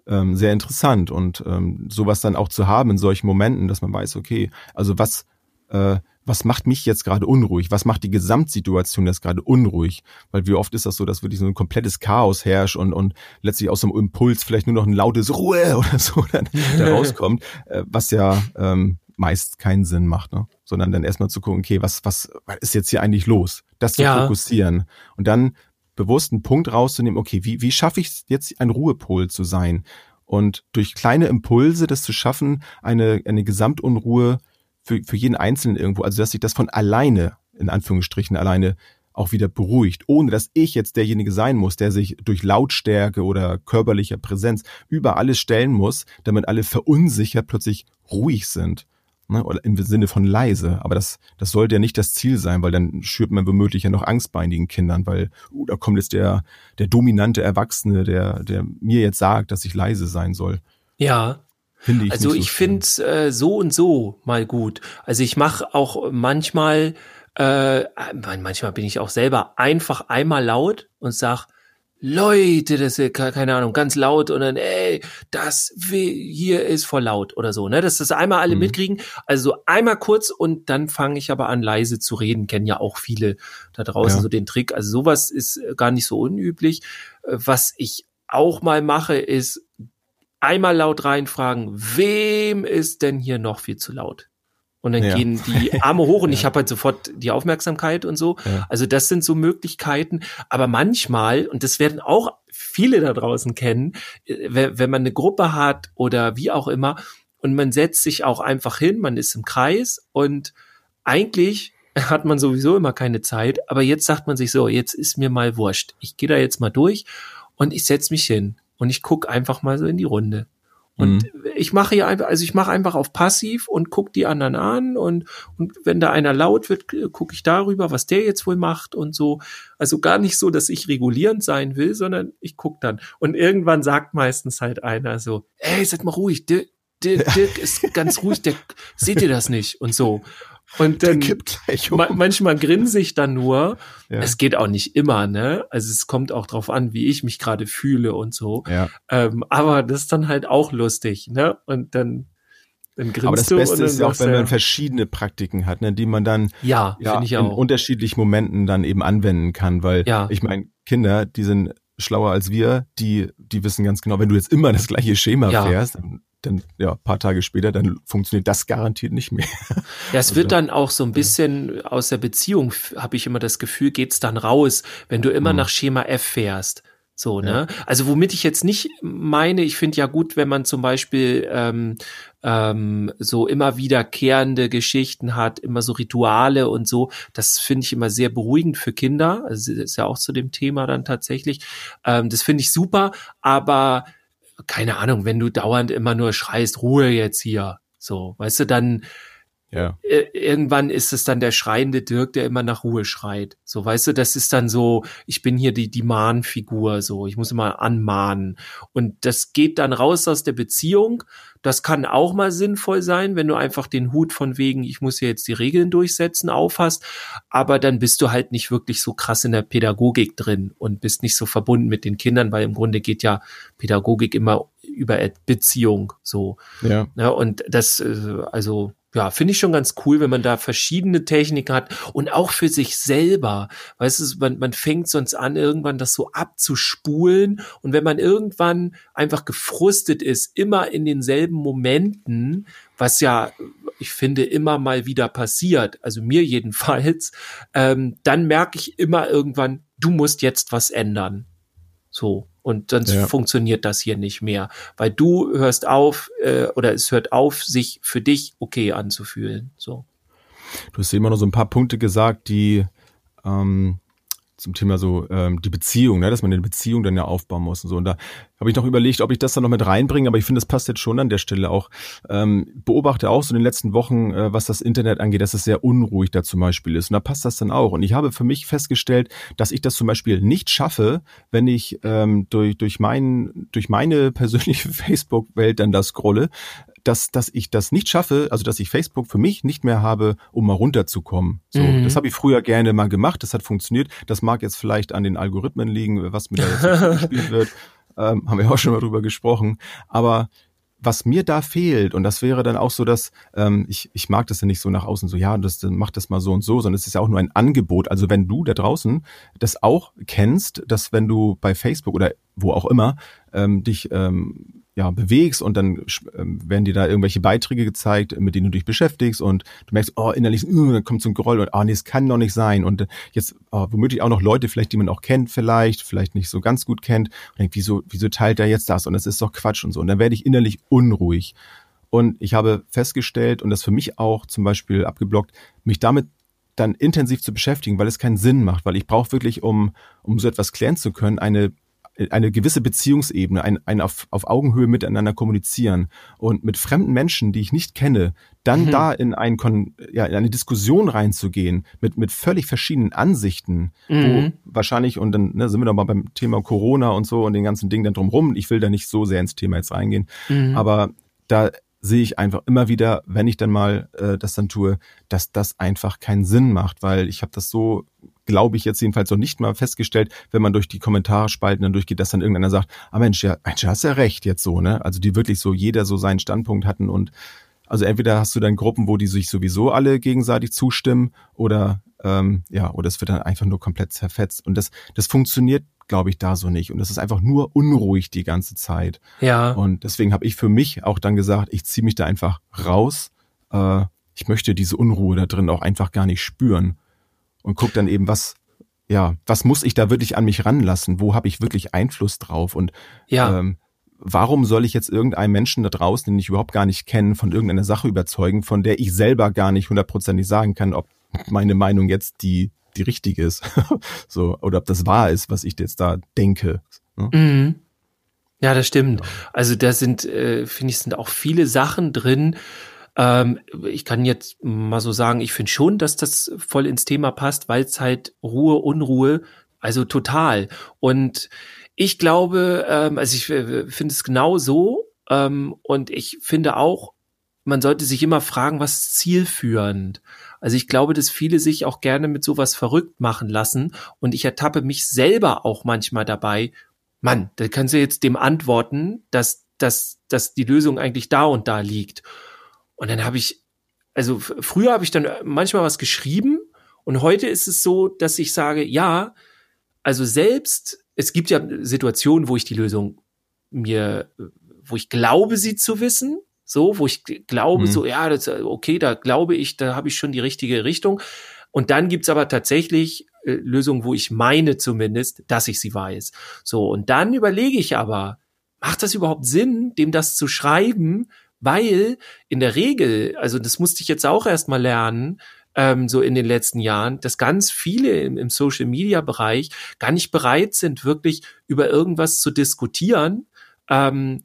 ähm, sehr interessant und ähm, sowas dann auch zu haben in solchen Momenten, dass man weiß, okay, also was, äh, was macht mich jetzt gerade unruhig? Was macht die Gesamtsituation jetzt gerade unruhig? Weil wie oft ist das so, dass wirklich so ein komplettes Chaos herrscht und, und letztlich aus so einem Impuls vielleicht nur noch ein lautes Ruhe oder so dann da rauskommt, äh, was ja ähm, meist keinen Sinn macht, ne? sondern dann erstmal zu gucken, okay, was, was, was ist jetzt hier eigentlich los? Das zu ja. fokussieren und dann bewusst einen Punkt rauszunehmen, okay, wie, wie schaffe ich es jetzt, ein Ruhepol zu sein? Und durch kleine Impulse das zu schaffen, eine, eine Gesamtunruhe für, für jeden Einzelnen irgendwo, also dass sich das von alleine, in Anführungsstrichen alleine, auch wieder beruhigt, ohne dass ich jetzt derjenige sein muss, der sich durch Lautstärke oder körperlicher Präsenz über alles stellen muss, damit alle verunsichert plötzlich ruhig sind. Ne, oder im Sinne von leise. Aber das, das sollte ja nicht das Ziel sein, weil dann schürt man womöglich ja noch Angst bei einigen Kindern, weil, uh, da kommt jetzt der, der dominante Erwachsene, der, der mir jetzt sagt, dass ich leise sein soll. Ja. Finde ich also so ich finde es äh, so und so mal gut. Also ich mache auch manchmal, äh, manchmal bin ich auch selber einfach einmal laut und sag, Leute, das ist keine Ahnung, ganz laut und dann, ey, das hier ist voll laut oder so, ne? Dass das einmal alle mhm. mitkriegen. Also einmal kurz und dann fange ich aber an, leise zu reden. Kennen ja auch viele da draußen ja. so den Trick. Also sowas ist gar nicht so unüblich. Was ich auch mal mache, ist einmal laut reinfragen, wem ist denn hier noch viel zu laut? Und dann ja. gehen die Arme hoch und ja. ich habe halt sofort die Aufmerksamkeit und so. Ja. Also das sind so Möglichkeiten. Aber manchmal, und das werden auch viele da draußen kennen, äh, wenn man eine Gruppe hat oder wie auch immer und man setzt sich auch einfach hin, man ist im Kreis und eigentlich hat man sowieso immer keine Zeit, aber jetzt sagt man sich so, jetzt ist mir mal wurscht. Ich gehe da jetzt mal durch und ich setz mich hin und ich guck einfach mal so in die Runde. Und mhm. ich mache hier einfach, also ich mache einfach auf passiv und guck die anderen an und, und wenn da einer laut wird, gucke ich darüber, was der jetzt wohl macht und so. Also gar nicht so, dass ich regulierend sein will, sondern ich guck dann. Und irgendwann sagt meistens halt einer so, ey, seid mal ruhig, Dirk, Dirk, Dirk ist ganz ruhig, der, seht ihr das nicht? Und so. Und dann um. ma manchmal grinse ich dann nur. Ja. Es geht auch nicht immer, ne? Also es kommt auch drauf an, wie ich mich gerade fühle und so. Ja. Ähm, aber das ist dann halt auch lustig, ne? Und dann dann grinst Aber das Beste ist ja auch, wenn man verschiedene Praktiken hat, ne, die man dann ja, ja in auch. unterschiedlichen Momenten dann eben anwenden kann, weil ja. ich meine, Kinder, die sind schlauer als wir, die, die wissen ganz genau, wenn du jetzt immer das gleiche Schema ja. fährst, dann dann ja, paar Tage später, dann funktioniert das garantiert nicht mehr. Ja, es also, wird dann auch so ein bisschen ja. aus der Beziehung, habe ich immer das Gefühl, geht's dann raus, wenn du immer mhm. nach Schema F fährst. So, ne? Ja. Also womit ich jetzt nicht meine, ich finde ja gut, wenn man zum Beispiel ähm, ähm, so immer wiederkehrende Geschichten hat, immer so Rituale und so. Das finde ich immer sehr beruhigend für Kinder. Also das ist ja auch zu dem Thema dann tatsächlich. Ähm, das finde ich super, aber keine Ahnung, wenn du dauernd immer nur schreist, Ruhe jetzt hier, so, weißt du, dann ja. irgendwann ist es dann der schreiende Dirk, der immer nach Ruhe schreit. So, weißt du, das ist dann so, ich bin hier die, die Mahnfigur, so, ich muss immer anmahnen. Und das geht dann raus aus der Beziehung. Das kann auch mal sinnvoll sein, wenn du einfach den Hut von wegen, ich muss hier jetzt die Regeln durchsetzen, aufhast. Aber dann bist du halt nicht wirklich so krass in der Pädagogik drin und bist nicht so verbunden mit den Kindern, weil im Grunde geht ja Pädagogik immer über Beziehung, so. Ja. ja und das, äh, also, ja, finde ich schon ganz cool, wenn man da verschiedene Techniken hat und auch für sich selber. Weißt du, man, man fängt sonst an, irgendwann das so abzuspulen. Und wenn man irgendwann einfach gefrustet ist, immer in denselben Momenten, was ja, ich finde, immer mal wieder passiert, also mir jedenfalls, ähm, dann merke ich immer irgendwann, du musst jetzt was ändern. So. Und sonst ja. funktioniert das hier nicht mehr, weil du hörst auf äh, oder es hört auf, sich für dich okay anzufühlen. So. Du hast immer noch so ein paar Punkte gesagt, die ähm, zum Thema so ähm, die Beziehung, ne, dass man eine Beziehung dann ja aufbauen muss und so. Und da habe ich noch überlegt, ob ich das dann noch mit reinbringe, aber ich finde, das passt jetzt schon an der Stelle auch. Ähm, beobachte auch so in den letzten Wochen, äh, was das Internet angeht, dass es sehr unruhig da zum Beispiel ist. Und da passt das dann auch. Und ich habe für mich festgestellt, dass ich das zum Beispiel nicht schaffe, wenn ich ähm, durch, durch, mein, durch meine persönliche Facebook-Welt dann das scrolle, dass, dass ich das nicht schaffe, also dass ich Facebook für mich nicht mehr habe, um mal runterzukommen. So, mhm. das habe ich früher gerne mal gemacht, das hat funktioniert. Das mag jetzt vielleicht an den Algorithmen liegen, was mir da jetzt gespielt wird. Ähm, haben wir auch schon mal drüber gesprochen. Aber was mir da fehlt, und das wäre dann auch so, dass ähm, ich, ich mag das ja nicht so nach außen so, ja, das, mach das mal so und so, sondern es ist ja auch nur ein Angebot. Also wenn du da draußen das auch kennst, dass wenn du bei Facebook oder wo auch immer ähm, dich ähm, ja, bewegst und dann ähm, werden dir da irgendwelche Beiträge gezeigt, mit denen du dich beschäftigst und du merkst, oh, innerlich, uh, dann kommt so ein Groll und, oh, nee, es kann doch nicht sein und jetzt oh, womöglich auch noch Leute vielleicht, die man auch kennt vielleicht, vielleicht nicht so ganz gut kennt und denkt, wieso, wieso teilt er jetzt das und das ist doch Quatsch und so und dann werde ich innerlich unruhig. Und ich habe festgestellt und das für mich auch zum Beispiel abgeblockt, mich damit dann intensiv zu beschäftigen, weil es keinen Sinn macht, weil ich brauche wirklich, um, um so etwas klären zu können, eine eine gewisse Beziehungsebene, ein, ein auf, auf Augenhöhe miteinander kommunizieren und mit fremden Menschen, die ich nicht kenne, dann mhm. da in, ein, ja, in eine Diskussion reinzugehen mit, mit völlig verschiedenen Ansichten, mhm. wo wahrscheinlich, und dann ne, sind wir doch mal beim Thema Corona und so und den ganzen Dingen dann drumrum. Ich will da nicht so sehr ins Thema jetzt reingehen, mhm. aber da sehe ich einfach immer wieder, wenn ich dann mal äh, das dann tue, dass das einfach keinen Sinn macht, weil ich habe das so glaube ich jetzt jedenfalls noch nicht mal festgestellt, wenn man durch die Kommentarspalten dann durchgeht, dass dann irgendeiner sagt, ah Mensch, ja, Mensch, du hast ja recht jetzt so, ne? Also die wirklich so jeder so seinen Standpunkt hatten und also entweder hast du dann Gruppen, wo die sich sowieso alle gegenseitig zustimmen oder ähm, ja, oder es wird dann einfach nur komplett zerfetzt. Und das, das funktioniert, glaube ich, da so nicht. Und das ist einfach nur unruhig die ganze Zeit. Ja. Und deswegen habe ich für mich auch dann gesagt, ich ziehe mich da einfach raus. Äh, ich möchte diese Unruhe da drin auch einfach gar nicht spüren und guck dann eben, was, ja, was muss ich da wirklich an mich ranlassen? Wo habe ich wirklich Einfluss drauf? Und ja. ähm, warum soll ich jetzt irgendeinen Menschen da draußen, den ich überhaupt gar nicht kenne, von irgendeiner Sache überzeugen, von der ich selber gar nicht hundertprozentig sagen kann, ob meine Meinung jetzt die die richtige ist, so oder ob das wahr ist, was ich jetzt da denke. Ne? Mhm. Ja, das stimmt. Also da sind, äh, finde ich, sind auch viele Sachen drin, ähm, ich kann jetzt mal so sagen, ich finde schon, dass das voll ins Thema passt, weil es halt Ruhe, Unruhe, also total. Und ich glaube, ähm, also ich äh, finde es genau so. Ähm, und ich finde auch, man sollte sich immer fragen, was zielführend. Also ich glaube, dass viele sich auch gerne mit sowas verrückt machen lassen. Und ich ertappe mich selber auch manchmal dabei. Mann, da kannst du jetzt dem antworten, dass, dass, dass die Lösung eigentlich da und da liegt. Und dann habe ich, also früher habe ich dann manchmal was geschrieben und heute ist es so, dass ich sage, ja, also selbst, es gibt ja Situationen, wo ich die Lösung mir, wo ich glaube, sie zu wissen, so, wo ich glaube, mhm. so, ja, das, okay, da glaube ich, da habe ich schon die richtige Richtung. Und dann gibt's aber tatsächlich äh, Lösungen, wo ich meine zumindest, dass ich sie weiß. So, und dann überlege ich aber, macht das überhaupt Sinn, dem das zu schreiben, weil in der Regel, also das musste ich jetzt auch erst mal lernen, ähm, so in den letzten Jahren, dass ganz viele im, im Social Media Bereich gar nicht bereit sind, wirklich über irgendwas zu diskutieren. Ähm,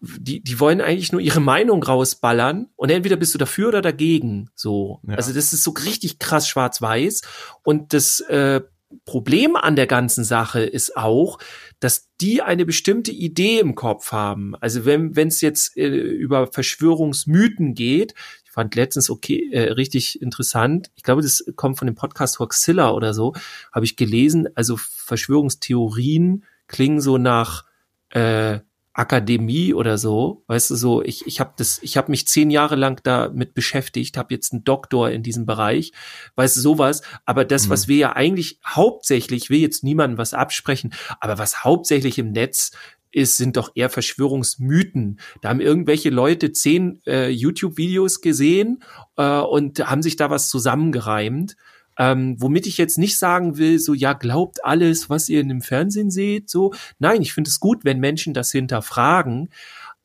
die, die wollen eigentlich nur ihre Meinung rausballern und entweder bist du dafür oder dagegen. So. Ja. Also das ist so richtig krass schwarz-weiß. Und das äh, Problem an der ganzen Sache ist auch, dass die eine bestimmte Idee im Kopf haben. Also wenn es jetzt äh, über Verschwörungsmythen geht, ich fand letztens okay äh, richtig interessant. Ich glaube, das kommt von dem Podcast Hoaxilla oder so, habe ich gelesen. Also Verschwörungstheorien klingen so nach äh, Akademie oder so, weißt du so, ich ich habe das ich habe mich zehn Jahre lang damit beschäftigt, habe jetzt einen Doktor in diesem Bereich, weißt du sowas, aber das mhm. was wir ja eigentlich hauptsächlich, will jetzt niemandem was absprechen, aber was hauptsächlich im Netz ist, sind doch eher Verschwörungsmythen. Da haben irgendwelche Leute zehn äh, YouTube-Videos gesehen äh, und haben sich da was zusammengereimt ähm, womit ich jetzt nicht sagen will, so ja, glaubt alles, was ihr in dem Fernsehen seht, so. Nein, ich finde es gut, wenn Menschen das hinterfragen.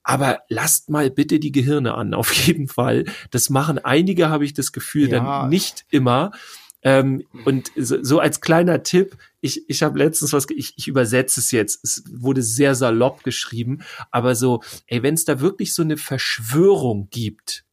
Aber lasst mal bitte die Gehirne an, auf jeden Fall. Das machen einige, habe ich das Gefühl, ja. dann nicht immer. Ähm, und so, so, als kleiner Tipp, ich, ich habe letztens was, ich, ich übersetze es jetzt, es wurde sehr salopp geschrieben, aber so, ey, wenn es da wirklich so eine Verschwörung gibt,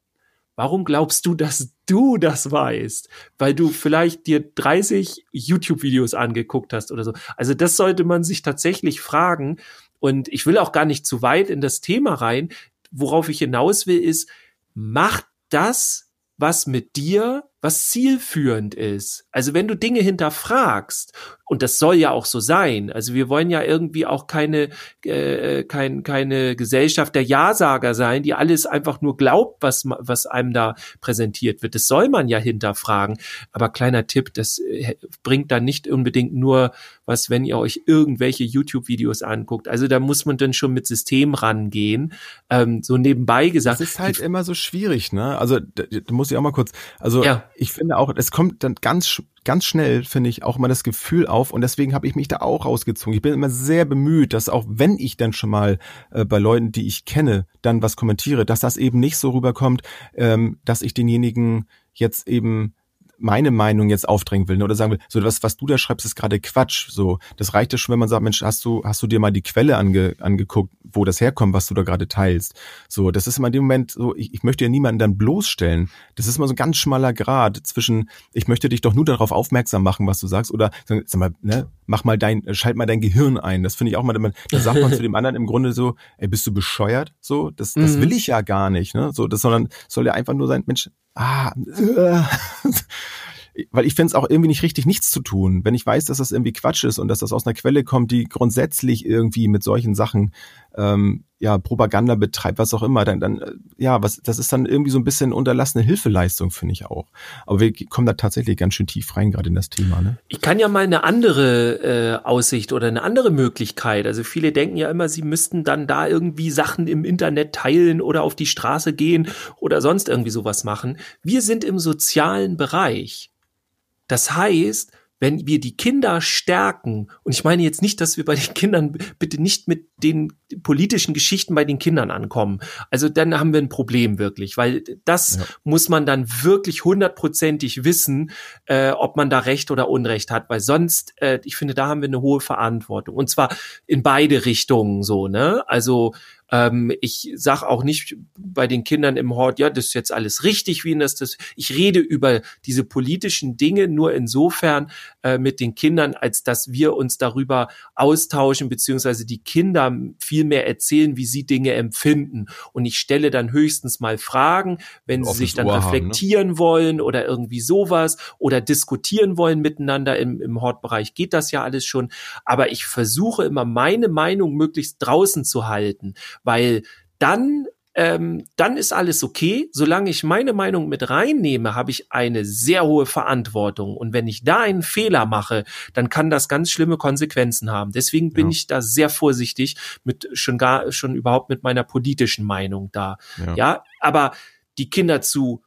Warum glaubst du, dass du das weißt? Weil du vielleicht dir 30 YouTube-Videos angeguckt hast oder so. Also das sollte man sich tatsächlich fragen. Und ich will auch gar nicht zu weit in das Thema rein. Worauf ich hinaus will, ist, macht das was mit dir was zielführend ist. Also wenn du Dinge hinterfragst, und das soll ja auch so sein, also wir wollen ja irgendwie auch keine, äh, kein, keine Gesellschaft der Ja-Sager sein, die alles einfach nur glaubt, was, was einem da präsentiert wird. Das soll man ja hinterfragen. Aber kleiner Tipp, das äh, bringt dann nicht unbedingt nur was, wenn ihr euch irgendwelche YouTube-Videos anguckt. Also da muss man dann schon mit System rangehen. Ähm, so nebenbei gesagt. Das ist halt immer so schwierig, ne? Also da, da muss ich auch mal kurz, also ja ich finde auch, es kommt dann ganz, ganz schnell, finde ich, auch mal das Gefühl auf und deswegen habe ich mich da auch rausgezogen. Ich bin immer sehr bemüht, dass auch wenn ich dann schon mal äh, bei Leuten, die ich kenne, dann was kommentiere, dass das eben nicht so rüberkommt, ähm, dass ich denjenigen jetzt eben meine Meinung jetzt aufdrängen will ne, oder sagen will, so was, was du da schreibst, ist gerade Quatsch. So, das reicht ja schon, wenn man sagt, Mensch, hast du, hast du dir mal die Quelle ange, angeguckt, wo das herkommt, was du da gerade teilst. So, das ist immer in dem Moment so, ich, ich möchte ja niemanden dann bloßstellen. Das ist immer so ein ganz schmaler Grad zwischen, ich möchte dich doch nur darauf aufmerksam machen, was du sagst, oder sag mal, ne, mach mal dein, schalt mal dein Gehirn ein. Das finde ich auch mal, da sagt man zu dem anderen im Grunde so, ey, bist du bescheuert? So, das, das mhm. will ich ja gar nicht, ne? So, das sondern soll ja einfach nur sein, Mensch, ah, äh, weil ich finde es auch irgendwie nicht richtig, nichts zu tun. Wenn ich weiß, dass das irgendwie Quatsch ist und dass das aus einer Quelle kommt, die grundsätzlich irgendwie mit solchen Sachen ähm, ja Propaganda betreibt, was auch immer, dann, dann äh, ja, was das ist dann irgendwie so ein bisschen unterlassene Hilfeleistung, finde ich auch. Aber wir kommen da tatsächlich ganz schön tief rein gerade in das Thema. Ne? Ich kann ja mal eine andere äh, Aussicht oder eine andere Möglichkeit. Also viele denken ja immer, sie müssten dann da irgendwie Sachen im Internet teilen oder auf die Straße gehen oder sonst irgendwie sowas machen. Wir sind im sozialen Bereich. Das heißt, wenn wir die Kinder stärken, und ich meine jetzt nicht, dass wir bei den Kindern bitte nicht mit den politischen Geschichten bei den Kindern ankommen. Also dann haben wir ein Problem wirklich, weil das ja. muss man dann wirklich hundertprozentig wissen, äh, ob man da Recht oder Unrecht hat, weil sonst, äh, ich finde, da haben wir eine hohe Verantwortung. Und zwar in beide Richtungen so, ne? Also ähm, ich sag auch nicht bei den Kindern im Hort, ja, das ist jetzt alles richtig, wie das das. Ich rede über diese politischen Dinge nur insofern äh, mit den Kindern, als dass wir uns darüber austauschen, beziehungsweise die Kinder viel mehr erzählen, wie sie Dinge empfinden. Und ich stelle dann höchstens mal Fragen, wenn sie sich dann reflektieren haben, ne? wollen oder irgendwie sowas oder diskutieren wollen miteinander im, im Hortbereich, geht das ja alles schon. Aber ich versuche immer meine Meinung möglichst draußen zu halten, weil dann ähm, dann ist alles okay. Solange ich meine Meinung mit reinnehme, habe ich eine sehr hohe Verantwortung. Und wenn ich da einen Fehler mache, dann kann das ganz schlimme Konsequenzen haben. Deswegen bin ja. ich da sehr vorsichtig mit schon gar schon überhaupt mit meiner politischen Meinung da. Ja, ja aber die Kinder zu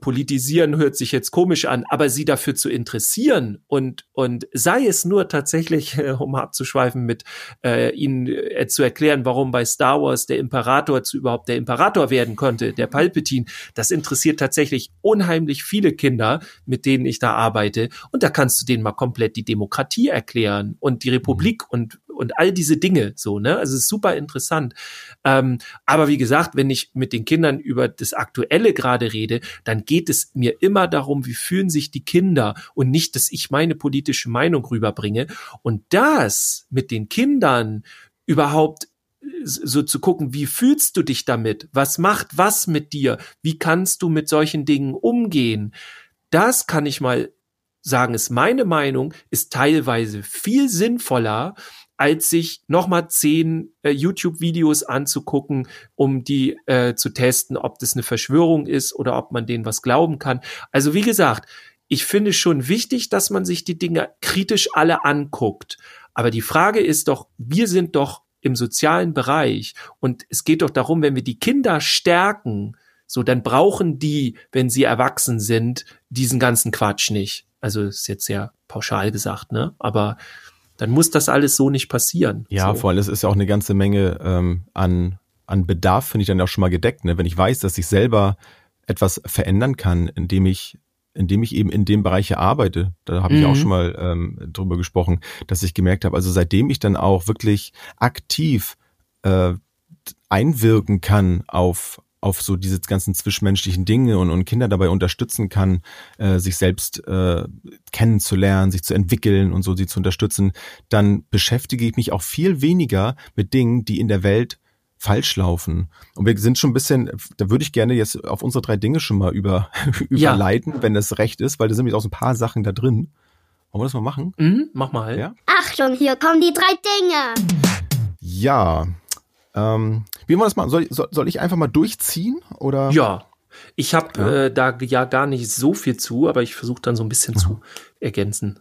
Politisieren hört sich jetzt komisch an, aber sie dafür zu interessieren und, und sei es nur tatsächlich, um abzuschweifen, mit äh, ihnen äh, zu erklären, warum bei Star Wars der Imperator zu überhaupt der Imperator werden konnte, der Palpatine, das interessiert tatsächlich unheimlich viele Kinder, mit denen ich da arbeite. Und da kannst du denen mal komplett die Demokratie erklären und die Republik mhm. und und all diese Dinge so, ne? Also es ist super interessant. Ähm, aber wie gesagt, wenn ich mit den Kindern über das Aktuelle gerade rede, dann geht es mir immer darum, wie fühlen sich die Kinder und nicht, dass ich meine politische Meinung rüberbringe. Und das mit den Kindern überhaupt äh, so zu gucken, wie fühlst du dich damit? Was macht was mit dir? Wie kannst du mit solchen Dingen umgehen? Das kann ich mal sagen, ist meine Meinung, ist teilweise viel sinnvoller, als sich nochmal zehn äh, YouTube-Videos anzugucken, um die äh, zu testen, ob das eine Verschwörung ist oder ob man denen was glauben kann. Also wie gesagt, ich finde schon wichtig, dass man sich die Dinge kritisch alle anguckt. Aber die Frage ist doch, wir sind doch im sozialen Bereich und es geht doch darum, wenn wir die Kinder stärken, so dann brauchen die, wenn sie erwachsen sind, diesen ganzen Quatsch nicht. Also ist jetzt sehr pauschal gesagt, ne? Aber dann muss das alles so nicht passieren. Ja, so. vor allem, es ist ja auch eine ganze Menge ähm, an, an Bedarf, finde ich dann auch schon mal gedeckt. Ne? Wenn ich weiß, dass ich selber etwas verändern kann, indem ich indem ich eben in dem Bereich arbeite, da habe ich mhm. auch schon mal ähm, drüber gesprochen, dass ich gemerkt habe, also seitdem ich dann auch wirklich aktiv äh, einwirken kann auf auf so diese ganzen zwischenmenschlichen Dinge und, und Kinder dabei unterstützen kann, äh, sich selbst äh, kennenzulernen, sich zu entwickeln und so sie zu unterstützen, dann beschäftige ich mich auch viel weniger mit Dingen, die in der Welt falsch laufen. Und wir sind schon ein bisschen, da würde ich gerne jetzt auf unsere drei Dinge schon mal über, überleiten, ja. wenn es recht ist, weil da sind nämlich auch so ein paar Sachen da drin. Wollen wir das mal machen? Mhm, mach mal. Ja? Achtung, hier kommen die drei Dinge. Ja, ähm, wie wollen wir das machen? Soll, soll, soll ich einfach mal durchziehen? Oder? Ja. Ich habe ja. Äh, da ja gar nicht so viel zu, aber ich versuche dann so ein bisschen mhm. zu ergänzen.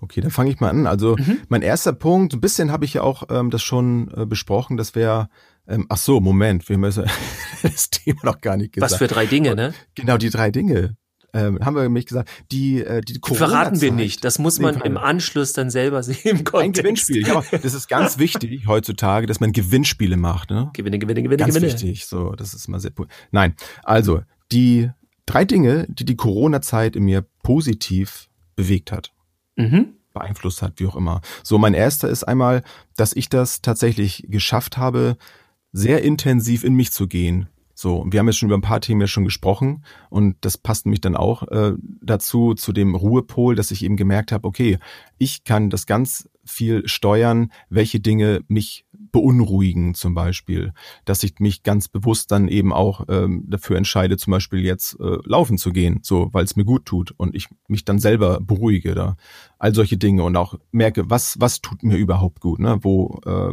Okay, dann fange ich mal an. Also mhm. mein erster Punkt, ein bisschen habe ich ja auch ähm, das schon äh, besprochen, das wäre, ähm, ach so, Moment, wir haben das Thema noch gar nicht gesagt. Was für drei Dinge, ne? Genau, die drei Dinge ähm, haben wir nämlich gesagt, die, äh, die, die Verraten wir nicht. Das muss man im Anschluss dann selber sehen. Ein Gewinnspiel. Ja, das ist ganz wichtig heutzutage, dass man Gewinnspiele macht. Ne? Gewinne, Gewinne, Gewinne, ganz Gewinne. wichtig. So, das ist mal sehr. Nein, also die drei Dinge, die die Corona-Zeit in mir positiv bewegt hat. Mhm beeinflusst hat, wie auch immer. So, mein erster ist einmal, dass ich das tatsächlich geschafft habe, sehr intensiv in mich zu gehen. So, wir haben jetzt schon über ein paar Themen ja schon gesprochen und das passt mich dann auch äh, dazu, zu dem Ruhepol, dass ich eben gemerkt habe, okay, ich kann das ganz viel steuern, welche Dinge mich beunruhigen zum Beispiel, dass ich mich ganz bewusst dann eben auch ähm, dafür entscheide, zum Beispiel jetzt äh, laufen zu gehen, so weil es mir gut tut und ich mich dann selber beruhige da, all solche Dinge und auch merke, was was tut mir überhaupt gut, ne? Wo äh,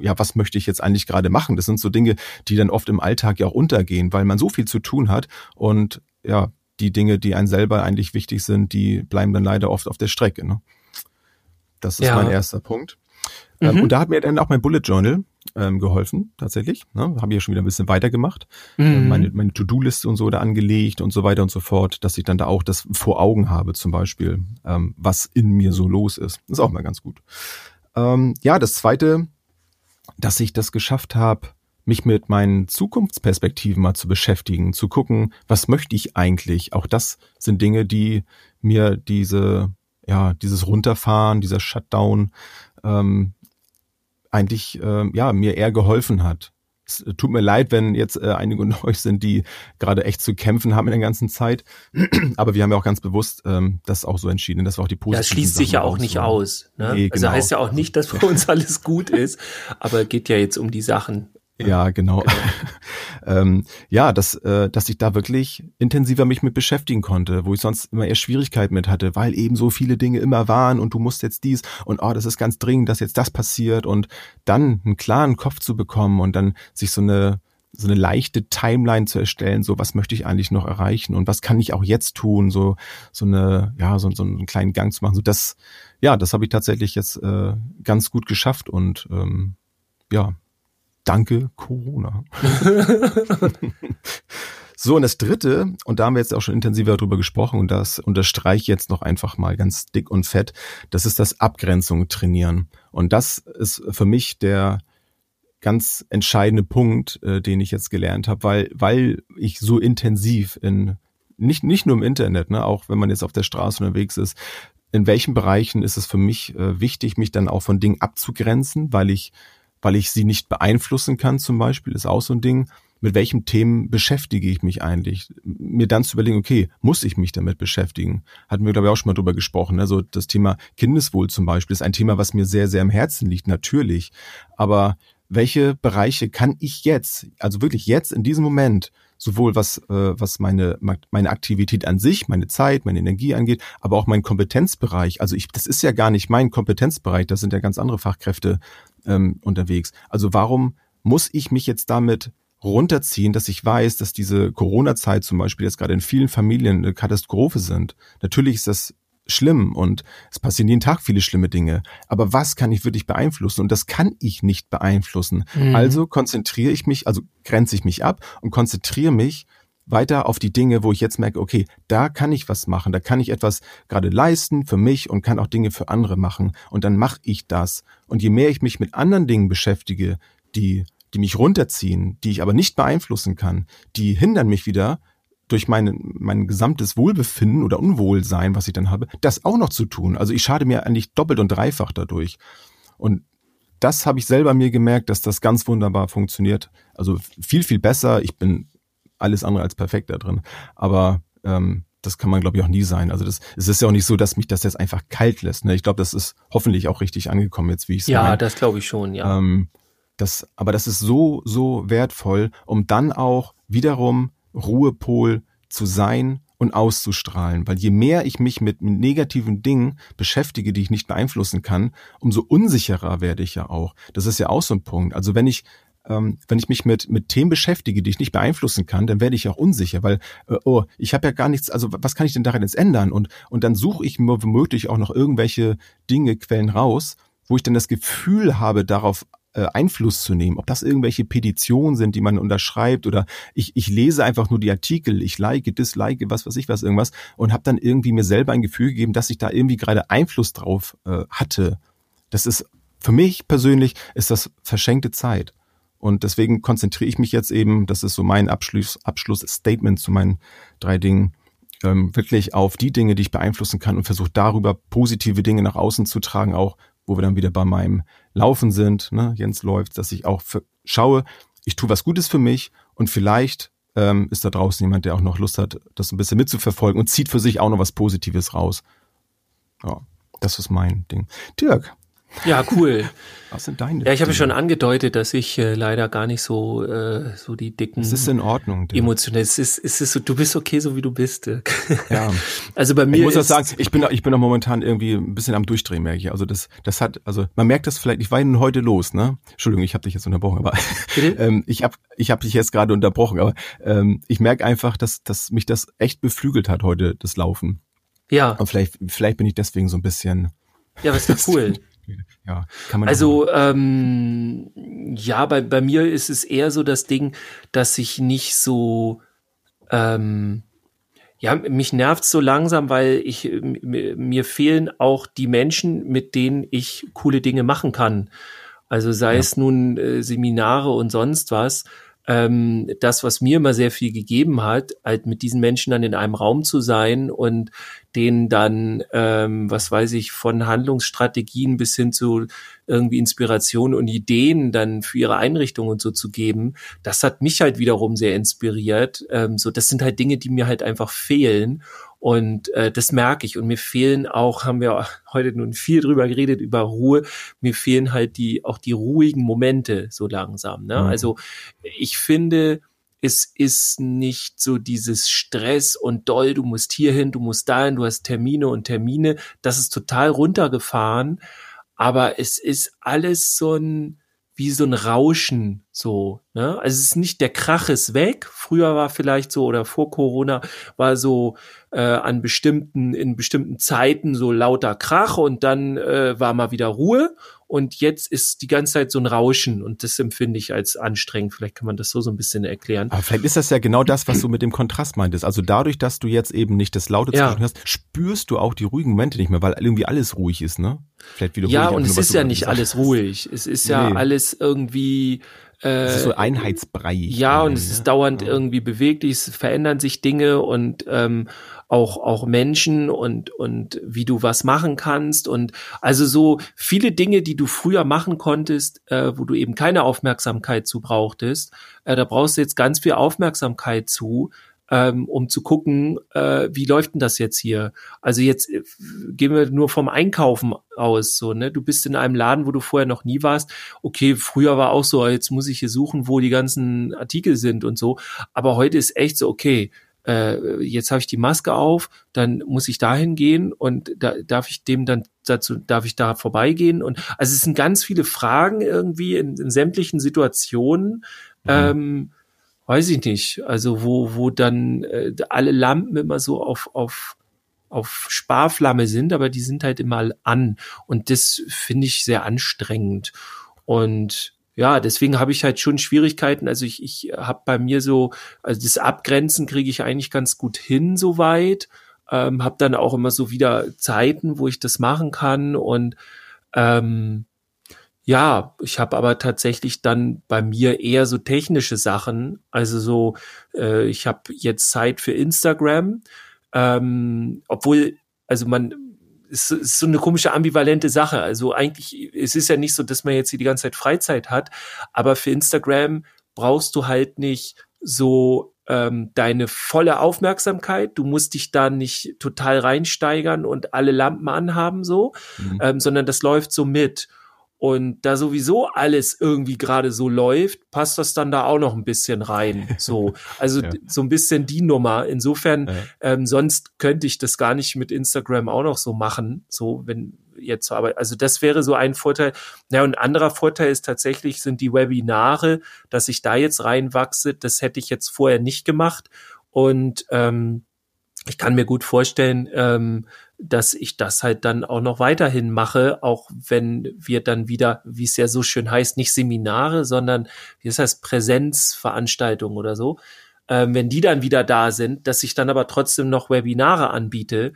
ja, was möchte ich jetzt eigentlich gerade machen? Das sind so Dinge, die dann oft im Alltag ja auch untergehen, weil man so viel zu tun hat und ja, die Dinge, die einen selber eigentlich wichtig sind, die bleiben dann leider oft auf der Strecke. Ne? Das ist ja. mein erster Punkt. Ähm, mhm. und da hat mir dann auch mein Bullet Journal ähm, geholfen, tatsächlich. Ne? Habe ich ja schon wieder ein bisschen weitergemacht. Mhm. Ähm, meine, meine To-Do-Liste und so da angelegt und so weiter und so fort, dass ich dann da auch das vor Augen habe, zum Beispiel, ähm, was in mir so los ist. Das ist auch mal ganz gut. Ähm, ja, das zweite, dass ich das geschafft habe, mich mit meinen Zukunftsperspektiven mal zu beschäftigen, zu gucken, was möchte ich eigentlich? Auch das sind Dinge, die mir diese, ja, dieses Runterfahren, dieser Shutdown ähm, eigentlich äh, ja mir eher geholfen hat. Es tut mir leid, wenn jetzt äh, einige unter euch sind, die gerade echt zu kämpfen haben in der ganzen Zeit. Aber wir haben ja auch ganz bewusst ähm, das auch so entschieden, dass wir auch die positiven Das schließt sich ja auch nicht aus. Ne? Nee, also genau. heißt ja auch nicht, dass für uns alles gut ist, aber geht ja jetzt um die Sachen, ja, genau. genau. ähm, ja, dass, äh, dass ich da wirklich intensiver mich mit beschäftigen konnte, wo ich sonst immer eher Schwierigkeiten mit hatte, weil eben so viele Dinge immer waren und du musst jetzt dies und oh, das ist ganz dringend, dass jetzt das passiert und dann einen klaren Kopf zu bekommen und dann sich so eine so eine leichte Timeline zu erstellen, so was möchte ich eigentlich noch erreichen und was kann ich auch jetzt tun, so so eine ja so, so einen kleinen Gang zu machen, so das ja das habe ich tatsächlich jetzt äh, ganz gut geschafft und ähm, ja Danke, Corona. so, und das dritte, und da haben wir jetzt auch schon intensiver drüber gesprochen, und das unterstreiche ich jetzt noch einfach mal ganz dick und fett, das ist das Abgrenzung trainieren. Und das ist für mich der ganz entscheidende Punkt, äh, den ich jetzt gelernt habe, weil, weil ich so intensiv in nicht, nicht nur im Internet, ne, auch wenn man jetzt auf der Straße unterwegs ist, in welchen Bereichen ist es für mich äh, wichtig, mich dann auch von Dingen abzugrenzen, weil ich weil ich sie nicht beeinflussen kann zum Beispiel, ist auch so ein Ding. Mit welchen Themen beschäftige ich mich eigentlich? Mir dann zu überlegen, okay, muss ich mich damit beschäftigen? Hatten wir, glaube ich, auch schon mal drüber gesprochen. Also das Thema Kindeswohl zum Beispiel ist ein Thema, was mir sehr, sehr am Herzen liegt, natürlich. Aber welche Bereiche kann ich jetzt, also wirklich jetzt in diesem Moment, sowohl was, äh, was meine, meine Aktivität an sich, meine Zeit, meine Energie angeht, aber auch mein Kompetenzbereich. Also ich, das ist ja gar nicht mein Kompetenzbereich, das sind ja ganz andere Fachkräfte ähm, unterwegs. Also warum muss ich mich jetzt damit runterziehen, dass ich weiß, dass diese Corona-Zeit zum Beispiel jetzt gerade in vielen Familien eine Katastrophe sind. Natürlich ist das schlimm und es passieren jeden Tag viele schlimme Dinge. Aber was kann ich wirklich beeinflussen? Und das kann ich nicht beeinflussen. Mhm. Also konzentriere ich mich, also grenze ich mich ab und konzentriere mich weiter auf die Dinge, wo ich jetzt merke, okay, da kann ich was machen, da kann ich etwas gerade leisten für mich und kann auch Dinge für andere machen und dann mache ich das. Und je mehr ich mich mit anderen Dingen beschäftige, die die mich runterziehen, die ich aber nicht beeinflussen kann, die hindern mich wieder durch mein, mein gesamtes Wohlbefinden oder Unwohlsein, was ich dann habe, das auch noch zu tun. Also ich schade mir eigentlich doppelt und dreifach dadurch. Und das habe ich selber mir gemerkt, dass das ganz wunderbar funktioniert. Also viel, viel besser. Ich bin alles andere als perfekt da drin. Aber ähm, das kann man, glaube ich, auch nie sein. Also das, es ist ja auch nicht so, dass mich das jetzt einfach kalt lässt. Ne? Ich glaube, das ist hoffentlich auch richtig angekommen jetzt, wie ich es Ja, mein. das glaube ich schon, ja. Ähm, das, aber das ist so, so wertvoll, um dann auch wiederum Ruhepol zu sein und auszustrahlen. Weil je mehr ich mich mit negativen Dingen beschäftige, die ich nicht beeinflussen kann, umso unsicherer werde ich ja auch. Das ist ja auch so ein Punkt. Also wenn ich ähm, wenn ich mich mit, mit Themen beschäftige, die ich nicht beeinflussen kann, dann werde ich auch unsicher, weil, äh, oh, ich habe ja gar nichts, also was kann ich denn daran jetzt ändern? Und, und dann suche ich mir womöglich auch noch irgendwelche Dinge, Quellen raus, wo ich dann das Gefühl habe, darauf äh, Einfluss zu nehmen. Ob das irgendwelche Petitionen sind, die man unterschreibt oder ich, ich lese einfach nur die Artikel, ich like, dislike, was weiß ich was, irgendwas und habe dann irgendwie mir selber ein Gefühl gegeben, dass ich da irgendwie gerade Einfluss drauf äh, hatte. Das ist für mich persönlich ist das verschenkte Zeit. Und deswegen konzentriere ich mich jetzt eben, das ist so mein Abschluss, Abschlussstatement zu meinen drei Dingen, ähm, wirklich auf die Dinge, die ich beeinflussen kann und versuche darüber positive Dinge nach außen zu tragen, auch wo wir dann wieder bei meinem Laufen sind, ne, Jens läuft, dass ich auch für, schaue, ich tue was Gutes für mich und vielleicht ähm, ist da draußen jemand, der auch noch Lust hat, das ein bisschen mitzuverfolgen und zieht für sich auch noch was Positives raus. Ja, das ist mein Ding. Dirk, Ja, cool. Was sind deine? Ja, ich habe schon angedeutet, dass ich äh, leider gar nicht so äh, so die dicken. Es ist in Ordnung. Emotionell. Es ist, es ist so, du bist okay, so wie du bist. Ja. Also bei mir. Ich muss auch sagen, ich bin ich bin auch momentan irgendwie ein bisschen am Durchdrehen, merke ich. Also das das hat also man merkt das vielleicht. Ich war nun heute los, ne? Entschuldigung, ich habe dich jetzt unterbrochen, aber ähm, ich habe ich habe dich jetzt gerade unterbrochen, aber ähm, ich merke einfach, dass dass mich das echt beflügelt hat heute das Laufen. Ja. Und vielleicht vielleicht bin ich deswegen so ein bisschen. Ja, was ist cool. Ja, kann man also ähm, ja, bei, bei mir ist es eher so das Ding, dass ich nicht so ähm, ja, mich nervt so langsam, weil ich mir fehlen auch die Menschen, mit denen ich coole Dinge machen kann. Also sei ja. es nun äh, Seminare und sonst was ähm, das, was mir immer sehr viel gegeben hat, halt mit diesen Menschen dann in einem Raum zu sein und denen dann, ähm, was weiß ich, von Handlungsstrategien bis hin zu irgendwie Inspiration und Ideen dann für ihre Einrichtung und so zu geben, das hat mich halt wiederum sehr inspiriert. Ähm, so, das sind halt Dinge, die mir halt einfach fehlen. Und äh, das merke ich. Und mir fehlen auch, haben wir heute nun viel drüber geredet, über Ruhe. Mir fehlen halt die, auch die ruhigen Momente so langsam. Ne? Mhm. Also ich finde, es ist nicht so dieses Stress und doll, du musst hierhin, du musst dahin, du hast Termine und Termine. Das ist total runtergefahren. Aber es ist alles so ein, wie so ein Rauschen so. Ne? Also es ist nicht der Krach ist weg. Früher war vielleicht so oder vor Corona war so äh, an bestimmten in bestimmten Zeiten so lauter Krach und dann äh, war mal wieder Ruhe und jetzt ist die ganze Zeit so ein Rauschen und das empfinde ich als anstrengend. Vielleicht kann man das so so ein bisschen erklären. Aber vielleicht ist das ja genau das, was du mit dem Kontrast meintest. Also dadurch, dass du jetzt eben nicht das laute ja. hast, spürst du auch die ruhigen Momente nicht mehr, weil irgendwie alles ruhig ist, ne? Vielleicht wieder Ja, und es ist ja nicht alles ruhig. Es ist ja nee. alles irgendwie äh, es ist so Einheitsbrei. Ja, und es ist dauernd irgendwie beweglich, es verändern sich Dinge und ähm, auch, auch Menschen und, und wie du was machen kannst. Und also so viele Dinge, die du früher machen konntest, äh, wo du eben keine Aufmerksamkeit zu brauchtest, äh, da brauchst du jetzt ganz viel Aufmerksamkeit zu, ähm, um zu gucken, äh, wie läuft denn das jetzt hier? Also jetzt äh, gehen wir nur vom Einkaufen aus, so, ne? Du bist in einem Laden, wo du vorher noch nie warst. Okay, früher war auch so, jetzt muss ich hier suchen, wo die ganzen Artikel sind und so. Aber heute ist echt so, okay, äh, jetzt habe ich die Maske auf, dann muss ich dahin gehen und da darf ich dem dann dazu, darf ich da vorbeigehen und also es sind ganz viele Fragen irgendwie in, in sämtlichen Situationen. Mhm. Ähm, weiß ich nicht, also wo, wo dann äh, alle Lampen immer so auf, auf, auf Sparflamme sind, aber die sind halt immer an. Und das finde ich sehr anstrengend. Und ja, deswegen habe ich halt schon Schwierigkeiten. Also ich, ich habe bei mir so, also das Abgrenzen kriege ich eigentlich ganz gut hin soweit. Ähm, habe dann auch immer so wieder Zeiten, wo ich das machen kann und ähm, ja, ich habe aber tatsächlich dann bei mir eher so technische Sachen. Also so, äh, ich habe jetzt Zeit für Instagram, ähm, obwohl, also man, es ist so eine komische ambivalente Sache. Also eigentlich, es ist ja nicht so, dass man jetzt hier die ganze Zeit Freizeit hat, aber für Instagram brauchst du halt nicht so ähm, deine volle Aufmerksamkeit. Du musst dich da nicht total reinsteigern und alle Lampen anhaben so, mhm. ähm, sondern das läuft so mit. Und da sowieso alles irgendwie gerade so läuft, passt das dann da auch noch ein bisschen rein. So, also ja. so ein bisschen die Nummer. Insofern, ja. ähm, sonst könnte ich das gar nicht mit Instagram auch noch so machen. So, wenn jetzt aber, also das wäre so ein Vorteil. Ja, und ein anderer Vorteil ist tatsächlich sind die Webinare, dass ich da jetzt reinwachse. Das hätte ich jetzt vorher nicht gemacht. Und ähm, ich kann mir gut vorstellen, ähm, dass ich das halt dann auch noch weiterhin mache, auch wenn wir dann wieder, wie es ja so schön heißt, nicht Seminare, sondern wie es heißt, Präsenzveranstaltungen oder so, ähm, wenn die dann wieder da sind, dass ich dann aber trotzdem noch Webinare anbiete,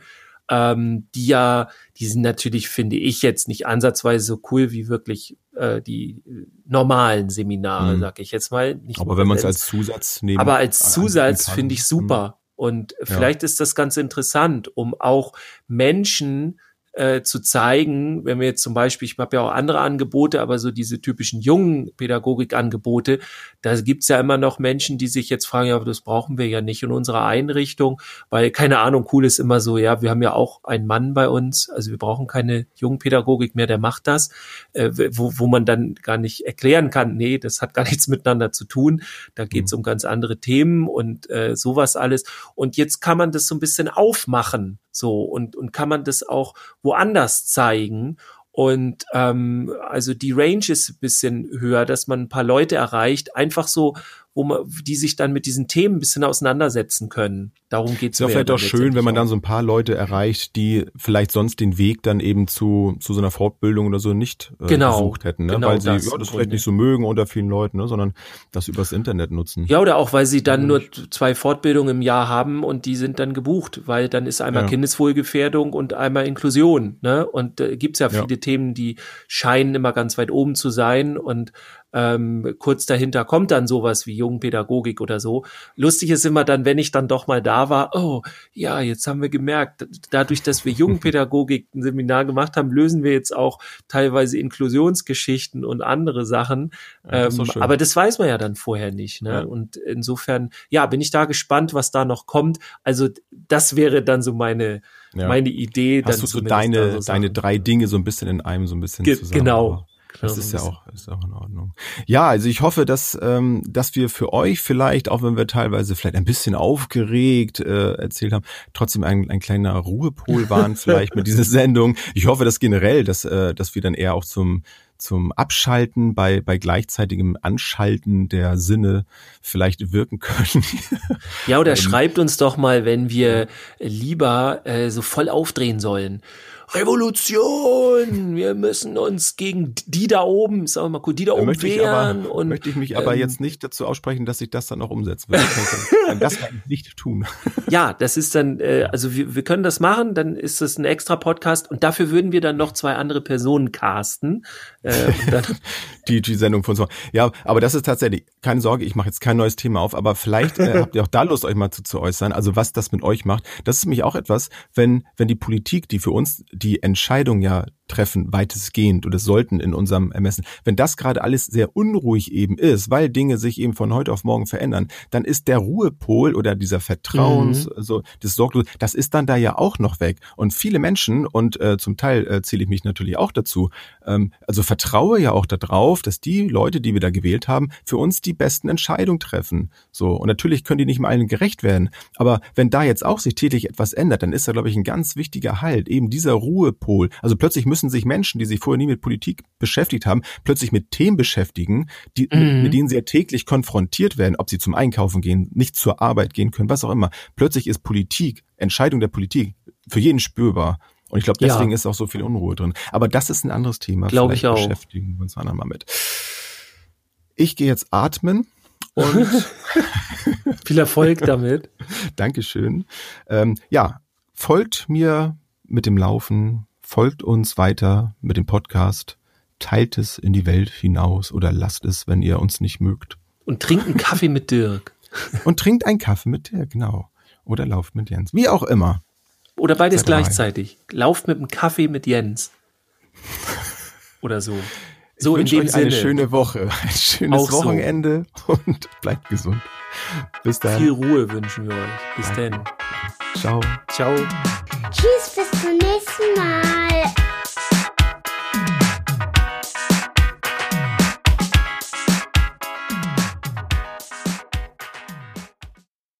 ähm, die ja, die sind natürlich, finde ich, jetzt nicht ansatzweise so cool wie wirklich äh, die normalen Seminare, mhm. sag ich jetzt mal. Nicht aber wenn man es als Zusatz nehmen Aber als Zusatz finde ich super. Mhm. Und vielleicht ja. ist das ganz interessant, um auch Menschen äh, zu zeigen, wenn wir jetzt zum Beispiel, ich habe ja auch andere Angebote, aber so diese typischen jungen Pädagogikangebote, da gibt's ja immer noch Menschen, die sich jetzt fragen, ja, das brauchen wir ja nicht in unserer Einrichtung, weil, keine Ahnung, cool ist immer so, ja, wir haben ja auch einen Mann bei uns, also wir brauchen keine Jungpädagogik mehr, der macht das, äh, wo, wo man dann gar nicht erklären kann, nee, das hat gar nichts miteinander zu tun, da geht's mhm. um ganz andere Themen und äh, sowas alles. Und jetzt kann man das so ein bisschen aufmachen, so, und, und kann man das auch woanders zeigen. Und ähm, also die Range ist ein bisschen höher, dass man ein paar Leute erreicht, einfach so wo man, die sich dann mit diesen Themen ein bisschen auseinandersetzen können. Darum geht es. Ist ja vielleicht auch schön, wenn man dann so ein paar Leute erreicht, die vielleicht sonst den Weg dann eben zu, zu so einer Fortbildung oder so nicht äh, genau, gesucht hätten, ne? genau weil sie das, ja, das vielleicht nicht so mögen unter vielen Leuten, ne? sondern das übers Internet nutzen. Ja, oder auch, weil sie dann nur zwei Fortbildungen im Jahr haben und die sind dann gebucht, weil dann ist einmal ja. Kindeswohlgefährdung und einmal Inklusion. Ne? Und äh, gibt ja viele ja. Themen, die scheinen immer ganz weit oben zu sein und ähm, kurz dahinter kommt dann sowas wie Jugendpädagogik oder so. Lustig ist immer dann, wenn ich dann doch mal da war, oh, ja, jetzt haben wir gemerkt, dadurch, dass wir Jugendpädagogik ein Seminar gemacht haben, lösen wir jetzt auch teilweise Inklusionsgeschichten und andere Sachen. Ja, ähm, aber das weiß man ja dann vorher nicht. Ne? Ja. Und insofern, ja, bin ich da gespannt, was da noch kommt. Also das wäre dann so meine, ja. meine Idee. Hast du so deine, so deine drei Dinge so ein bisschen in einem so ein bisschen Ge zusammen. Genau, das ist ja auch, ist auch in Ordnung. Ja, also ich hoffe, dass, ähm, dass wir für euch vielleicht, auch wenn wir teilweise vielleicht ein bisschen aufgeregt äh, erzählt haben, trotzdem ein, ein kleiner Ruhepol waren vielleicht mit dieser Sendung. Ich hoffe, dass generell, dass, äh, dass wir dann eher auch zum zum Abschalten bei, bei gleichzeitigem Anschalten der Sinne vielleicht wirken können. ja, oder ähm, schreibt uns doch mal, wenn wir lieber äh, so voll aufdrehen sollen Revolution, wir müssen uns gegen die da oben, sagen wir mal gut, die da, oben wehren. Aber, und, möchte ich mich aber ähm, jetzt nicht dazu aussprechen, dass ich das dann auch umsetzen will. das kann ich nicht tun. Ja, das ist dann, äh, also wir, wir können das machen, dann ist das ein extra Podcast und dafür würden wir dann noch zwei andere Personen casten. Äh, die, die Sendung von so. Ja, aber das ist tatsächlich, keine Sorge, ich mache jetzt kein neues Thema auf, aber vielleicht äh, habt ihr auch da Lust, euch mal zu, zu äußern. Also was das mit euch macht. Das ist nämlich auch etwas, wenn, wenn die Politik, die für uns die Entscheidung ja treffen, weitestgehend oder sollten in unserem Ermessen. Wenn das gerade alles sehr unruhig eben ist, weil Dinge sich eben von heute auf morgen verändern, dann ist der Ruhepol oder dieser Vertrauens, mhm. so das Sorglos, das ist dann da ja auch noch weg. Und viele Menschen und äh, zum Teil äh, zähle ich mich natürlich auch dazu, ähm, also vertraue ja auch darauf, dass die Leute, die wir da gewählt haben, für uns die besten Entscheidungen treffen. So und natürlich können die nicht mal allen gerecht werden, aber wenn da jetzt auch sich täglich etwas ändert, dann ist da glaube ich ein ganz wichtiger Halt, eben dieser Ruhepol. Also plötzlich müssen müssen sich Menschen, die sich vorher nie mit Politik beschäftigt haben, plötzlich mit Themen beschäftigen, die, mhm. mit denen sie ja täglich konfrontiert werden, ob sie zum Einkaufen gehen, nicht zur Arbeit gehen können, was auch immer. Plötzlich ist Politik, Entscheidung der Politik für jeden spürbar. Und ich glaube, deswegen ja. ist auch so viel Unruhe drin. Aber das ist ein anderes Thema. Glaube ich auch. Beschäftigen wir uns andermal mit. Ich gehe jetzt atmen und viel Erfolg damit. Dankeschön. Ähm, ja, folgt mir mit dem Laufen, folgt uns weiter mit dem Podcast, teilt es in die Welt hinaus oder lasst es, wenn ihr uns nicht mögt. Und trinkt einen Kaffee mit Dirk. Und trinkt einen Kaffee mit Dirk, genau. Oder lauft mit Jens. Wie auch immer. Oder beides gleichzeitig. Lauft mit einem Kaffee mit Jens. Oder so. So ich in dem euch Sinne. eine schöne Woche, ein schönes Auch Wochenende so. und bleibt gesund. Bis dann. Viel Ruhe wünschen wir euch. Bis dann. Ciao. Ciao. Tschüss, bis zum nächsten Mal.